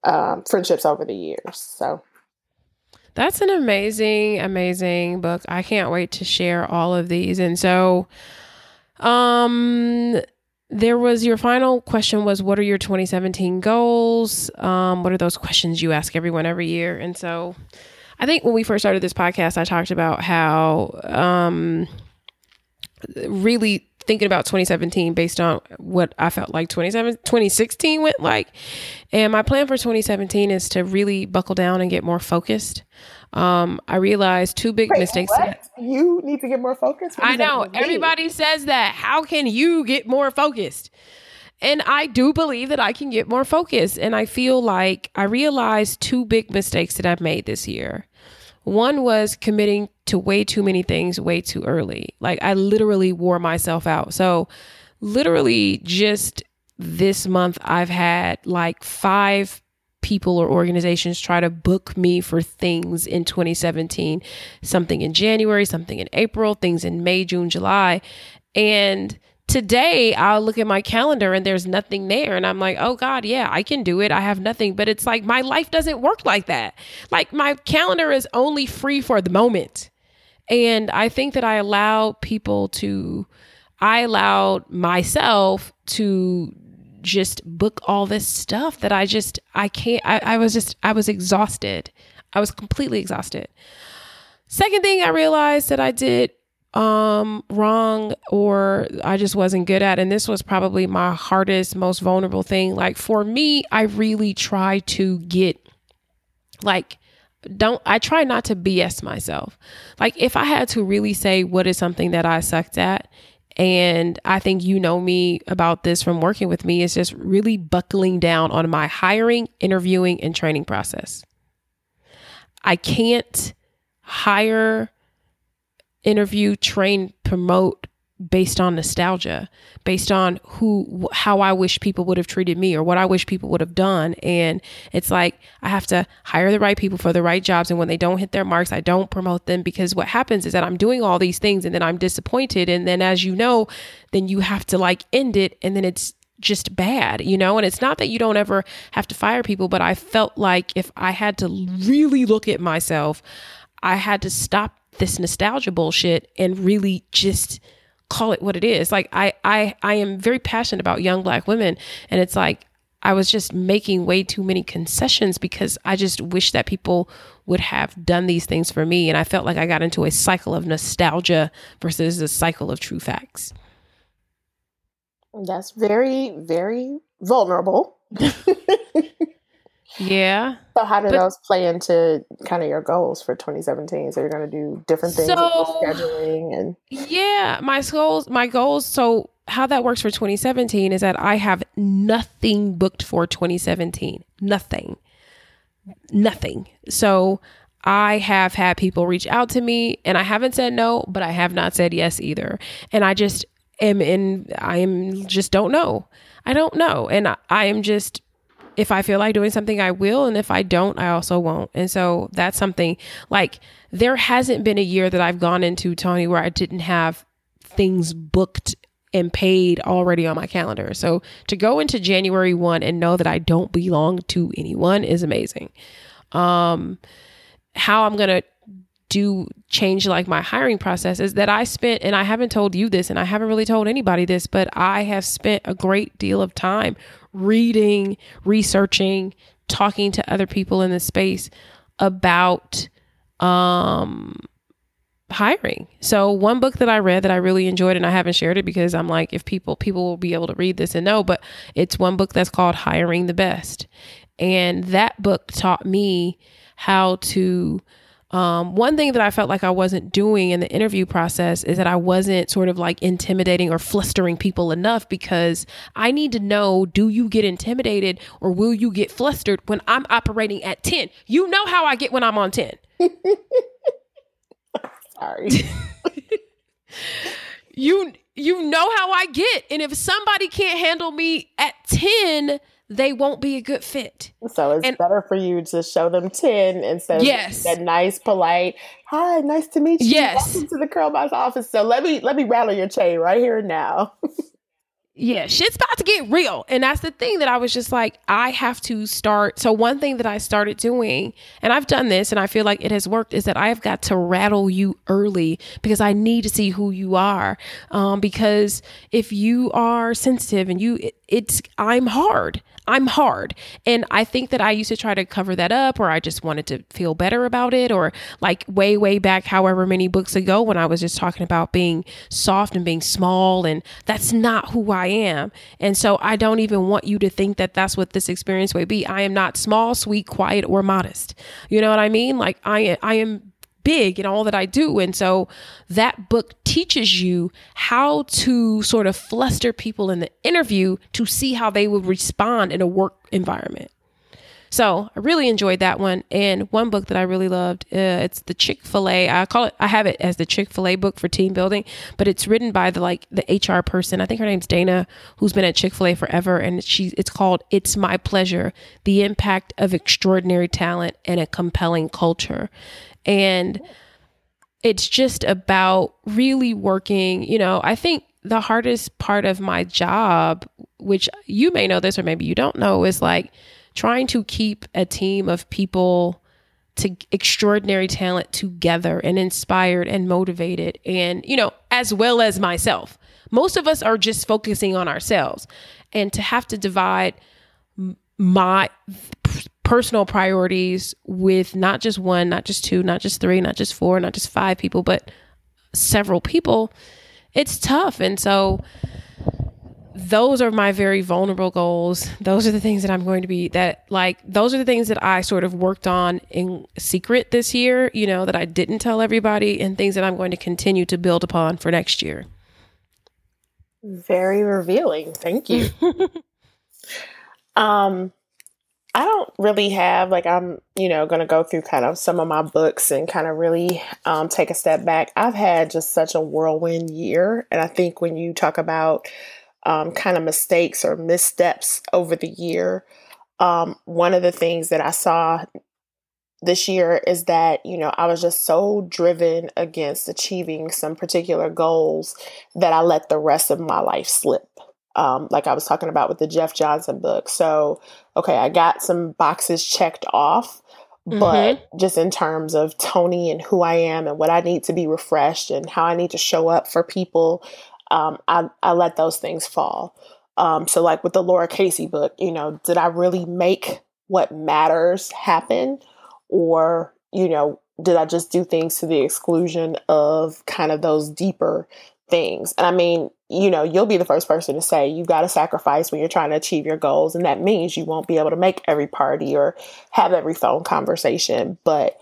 Speaker 2: um, friendships over the years. So
Speaker 1: that's an amazing, amazing book. I can't wait to share all of these. And so, um, there was your final question was what are your 2017 goals? Um, what are those questions you ask everyone every year? And so, I think when we first started this podcast, I talked about how um really thinking about 2017 based on what I felt like 2016 went like. And my plan for 2017 is to really buckle down and get more focused. Um, I realized two big
Speaker 2: Wait,
Speaker 1: mistakes.
Speaker 2: That, you need to get more focused.
Speaker 1: I know everybody says that. How can you get more focused? And I do believe that I can get more focused. And I feel like I realized two big mistakes that I've made this year. One was committing to way too many things way too early. Like I literally wore myself out. So, literally, just this month, I've had like five people or organizations try to book me for things in 2017 something in January, something in April, things in May, June, July. And today I'll look at my calendar and there's nothing there. And I'm like, oh God, yeah, I can do it. I have nothing. But it's like my life doesn't work like that. Like my calendar is only free for the moment. And I think that I allowed people to, I allowed myself to just book all this stuff that I just, I can't, I, I was just, I was exhausted. I was completely exhausted. Second thing I realized that I did um wrong or I just wasn't good at and this was probably my hardest most vulnerable thing like for me I really try to get like don't I try not to BS myself like if I had to really say what is something that I sucked at and I think you know me about this from working with me is just really buckling down on my hiring, interviewing and training process. I can't hire interview, train, promote based on nostalgia, based on who how I wish people would have treated me or what I wish people would have done. And it's like I have to hire the right people for the right jobs. And when they don't hit their marks I don't promote them because what happens is that I'm doing all these things and then I'm disappointed. And then as you know then you have to like end it and then it's just bad, you know? And it's not that you don't ever have to fire people, but I felt like if I had to really look at myself, I had to stop this nostalgia bullshit and really just call it what it is. Like I I I am very passionate about young black women and it's like I was just making way too many concessions because I just wish that people would have done these things for me and I felt like I got into a cycle of nostalgia versus a cycle of true facts.
Speaker 2: That's very very vulnerable. [LAUGHS]
Speaker 1: Yeah.
Speaker 2: So how do but, those play into kind of your goals for 2017? So you're going to do different things so, scheduling and
Speaker 1: Yeah, my goals my goals so how that works for 2017 is that I have nothing booked for 2017. Nothing. Nothing. So I have had people reach out to me and I haven't said no, but I have not said yes either. And I just am in I am just don't know. I don't know. And I, I am just if I feel like doing something, I will. And if I don't, I also won't. And so that's something like there hasn't been a year that I've gone into, Toni, where I didn't have things booked and paid already on my calendar. So to go into January 1 and know that I don't belong to anyone is amazing. Um, how I'm going to do change like my hiring process is that I spent, and I haven't told you this, and I haven't really told anybody this, but I have spent a great deal of time reading, researching, talking to other people in the space about um hiring. So one book that I read that I really enjoyed and I haven't shared it because I'm like if people people will be able to read this and know, but it's one book that's called Hiring the Best. And that book taught me how to um, one thing that I felt like I wasn't doing in the interview process is that I wasn't sort of like intimidating or flustering people enough because I need to know do you get intimidated or will you get flustered when I'm operating at 10? You know how I get when I'm on 10. [LAUGHS]
Speaker 2: Sorry. [LAUGHS]
Speaker 1: you you know how I get. And if somebody can't handle me at 10, they won't be a good fit.
Speaker 2: So it's and, better for you to show them 10 instead of
Speaker 1: yes.
Speaker 2: that nice, polite, hi, nice to meet you.
Speaker 1: Yes.
Speaker 2: Welcome to the CurlBox office. So let me let me rattle your chain right here and now.
Speaker 1: yeah, shit's about to get real. And that's the thing that I was just like, I have to start. So, one thing that I started doing, and I've done this and I feel like it has worked, is that I've got to rattle you early because I need to see who you are. Um, because if you are sensitive and you, it's, I'm hard. I'm hard. And I think that I used to try to cover that up or I just wanted to feel better about it or like way, way back, however many books ago when I was just talking about being soft and being small. And that's not who I am. And so I don't even want you to think that that's what this experience would be. I am not small, sweet, quiet, or modest. You know what I mean? Like I, I am big in all that I do. And so that book teaches you how to sort of fluster people in the interview to see how they would respond in a work environment. So I really enjoyed that one. And one book that I really loved, uh, it's the Chick Fil A. I call it. I have it as the Chick Fil A book for team building, but it's written by the like the HR person. I think her name's Dana, who's been at Chick Fil A forever, and she. It's called "It's My Pleasure: The Impact of Extraordinary Talent and a Compelling Culture." And it's just about really working, you know, I think the hardest part of my job, which you may know this or maybe you don't know, is like trying to keep a team of people to extraordinary talent together and inspired and motivated and you know as well as myself most of us are just focusing on ourselves and to have to divide my personal priorities with not just one, not just two, not just three, not just four, not just five people, but several people, it's tough. And so those are my very vulnerable goals. Those are the things that I'm going to be that like those are the things that I sort of worked on in secret this year, you know, that I didn't tell everybody and things that I'm going to continue to build upon for next year.
Speaker 2: Very revealing. Thank you. [LAUGHS] um I don't really have like I'm, you know, going to go through kind of some of my books and kind of really um, take a step back. I've had just such a whirlwind year, and I think when you talk about um, kind of mistakes or missteps over the year, um, one of the things that I saw this year is that you know I was just so driven against achieving some particular goals that I let the rest of my life slip um, like I was talking about with the Jeff Johnson book. So, okay, I got some boxes checked off, mm-hmm. but just in terms of Toni and who I am and what I need to be refreshed and how I need to show up for people, um, I, I let those things fall. Um, so, like with the Lara Casey book, you know, did I really make what matters happen? Or, you know, did I just do things to the exclusion of kind of those deeper things? And I mean, you know, you'll be the first person to say you've got to sacrifice when you're trying to achieve your goals. And that means you won't be able to make every party or have every phone conversation. But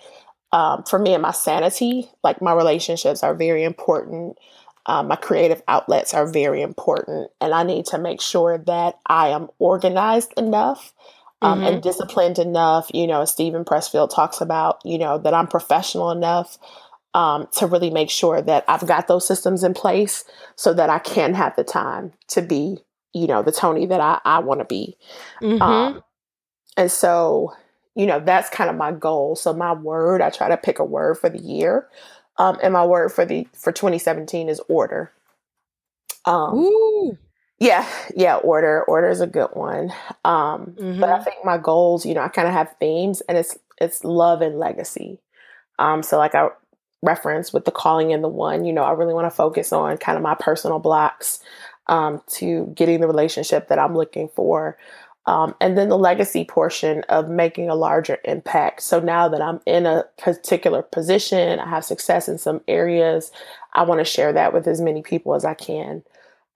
Speaker 2: um, for me and my sanity, like my relationships are very important. Um, my creative outlets are very important. And I need to make sure that I am organized enough um, mm-hmm. and disciplined enough. You know, Steven Pressfield talks about, you know, that I'm professional enough um, to really make sure that I've got those systems in place so that I can have the time to be, you know, the Toni that I, I want to be. Mm-hmm. Um, and so, you know, that's kind of my goal. So my word, I try to pick a word for the year. Um, and my word for the for 2017 is order. Um, Ooh. Yeah, yeah, order. Order is a good one. Um, mm-hmm. But I mm-hmm. think my goals, you know, I kind of have themes, and it's it's love and legacy. Um, so like I reference with the calling and the one, you know, I really want to focus on kind of my personal blocks um, to getting the relationship that I'm looking for. Um, and then the legacy portion of making a larger impact. So now that I'm in a particular position, I have success in some areas, I want to share that with as many people as I can.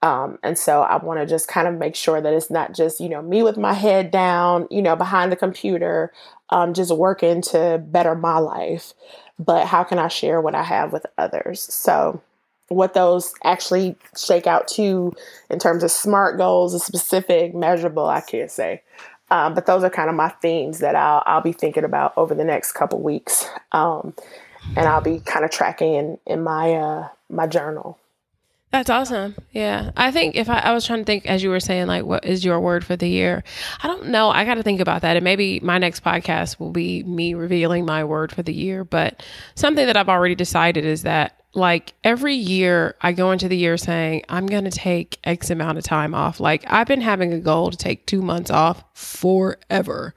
Speaker 2: Um, and so I want to just kind of make sure that it's not just, you know, me with my head down, you know, behind the computer, um, just working to better my life, but how can I share what I have with others? So, what those actually shake out to in terms of smart goals, specific, measurable, I can't say. Um, but those are kind of my themes that I'll, I'll be thinking about over the next couple weeks. Um, and I'll be kind of tracking in, in my, uh, my journal.
Speaker 1: That's awesome. Yeah. I think if I, I, was trying to think as you were saying, like, what is your word for the year? I don't know. I got to think about that. And maybe my next podcast will be me revealing my word for the year. But something that I've already decided is that, like, every year I go into the year saying, I'm going to take X amount of time off. Like, I've been having a goal to take two months off forever.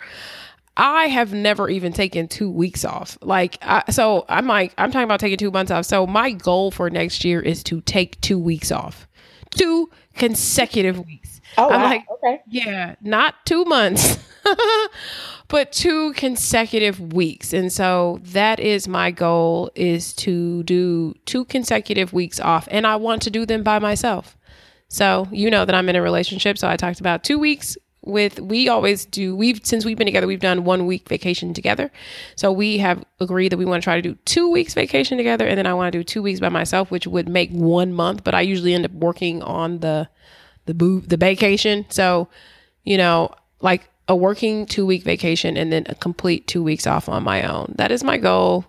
Speaker 1: I have never even taken two weeks off. Like, I, so I'm like, I'm talking about taking two months off. So my goal for next year is to take two weeks off, two consecutive weeks.
Speaker 2: Oh,
Speaker 1: I'm
Speaker 2: wow.
Speaker 1: like,
Speaker 2: okay.
Speaker 1: Yeah, not two months, [LAUGHS] but two consecutive weeks. And so that is my goal is to do two consecutive weeks off. And I want to do them by myself. So you know that I'm in a relationship. So I talked about two weeks with we always do we've since we've been together we've done one week vacation together so we have agreed that we want to try to do two weeks vacation together and then i want to do two weeks by myself which would make one month but i usually end up working on the the boo the vacation so you know like a working two week vacation and then a complete two weeks off on my own that is my goal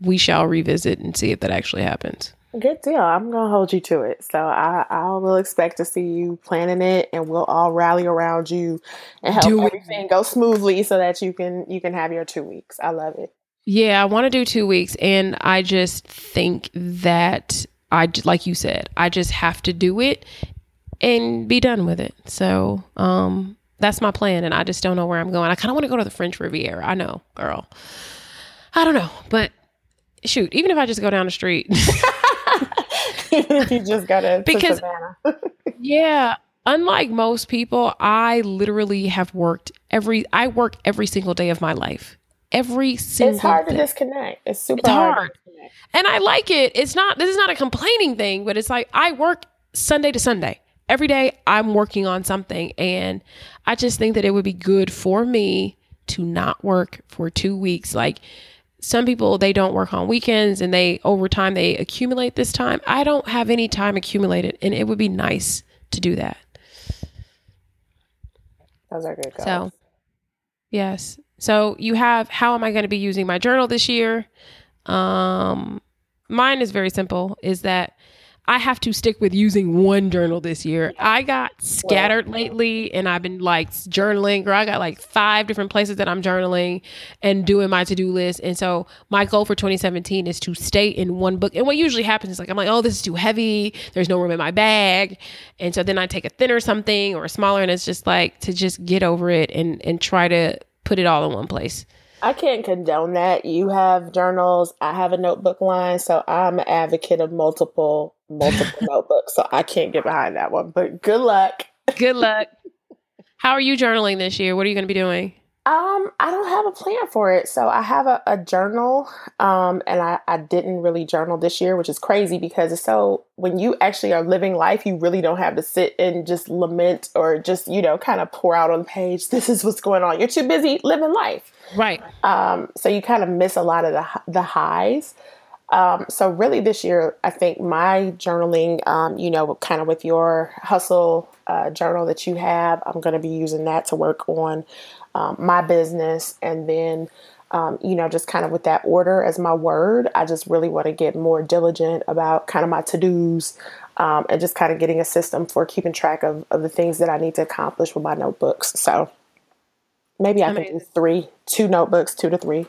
Speaker 1: we shall revisit and see if that actually happens
Speaker 2: Good deal. I'm gonna hold you to it. So I, I will expect to see you planning it, and we'll all rally around you and help
Speaker 1: Do it.
Speaker 2: everything go smoothly, so that you can you can have your two weeks. I love it.
Speaker 1: Yeah, I want to do two weeks. And I just think that I like you said, I just have to do it and be done with it. So, um, that's my plan. And I just don't know where I'm going. I kind of want to go to the French Riviera. I know, girl. I don't know. But shoot, even if I just go down the street. [LAUGHS]
Speaker 2: you just gotta
Speaker 1: Because- [LAUGHS] Yeah. Unlike most people, I literally have worked every I work every single day of my life. Every single
Speaker 2: it's hard to disconnect. It's super
Speaker 1: It's
Speaker 2: hard.
Speaker 1: hard. And I like it. It's not this is not a complaining thing, but it's like I work Sunday to Sunday. Every day I'm working on something and I just think that it would be good for me to not work for 2 weeks like some people they don't work on weekends and they over time they accumulate this time. I don't have any time accumulated and it would be nice to do that.
Speaker 2: Those are good goals.
Speaker 1: So, yes. So you have how am I going to be using my journal this year? Um, mine is very simple. Is that I have to stick with using one journal this year. I got scattered lately, and I've been like journaling. or I got like five different places that I'm journaling and doing my to do list. And so my goal for 2017 is to stay in one book. And what usually happens is like I'm like, oh, this is too heavy. There's no room in my bag, and so then I take a thinner something or a smaller, and it's just like to just get over it and and try to put it all in one place.
Speaker 2: I can't condone that. You have journals. I have a notebook line, so I'm an advocate of multiple multiple notebooks. So I can't get behind that one. But good luck.
Speaker 1: Good luck. How are you journaling this year? What are you going to be doing?
Speaker 2: Um, I don't have a plan for it. So I have a, a journal. Um, and I, I didn't really journal this year, which is crazy because it's so when you actually are living life, you really don't have to sit and just lament or just, you know, kind of pour out on the page, [LAUGHS] this is what's going on. You're too busy living life.
Speaker 1: Right.
Speaker 2: Um, so you kind of miss a lot of the the highs. Um, so really this year, I think my journaling, um, you know, kind of with your hustle uh, journal that you have, I'm going to be using that to work on um, my business, and then. Um, you know, just kind of with that order as my word, I just really want to get more diligent about kind of my to dos um, and just kind of getting a system for keeping track of, of the things that I need to accomplish with my notebooks. So maybe I can do three, two notebooks, two to three.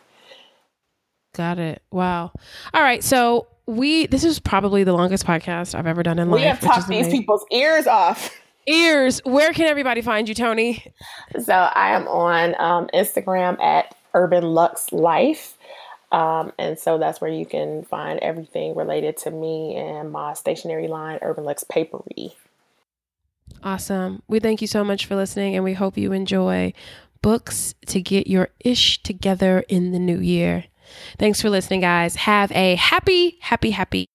Speaker 1: Got it. Wow. All right. So we this is probably the longest podcast I've ever done in
Speaker 2: We
Speaker 1: life.
Speaker 2: We have
Speaker 1: which
Speaker 2: talked these
Speaker 1: amazing.
Speaker 2: people's ears off.
Speaker 1: ears. Where can everybody find you, Toni?
Speaker 2: So I am on um, Instagram at Urban Lux Life. Um, and so that's where you can find everything related to me and my stationery line, Urban Lux Papery.
Speaker 1: Awesome. We thank you so much for listening, and we hope you enjoy books to get your ish together in the new year. Thanks for listening, guys. Have a happy, happy, happy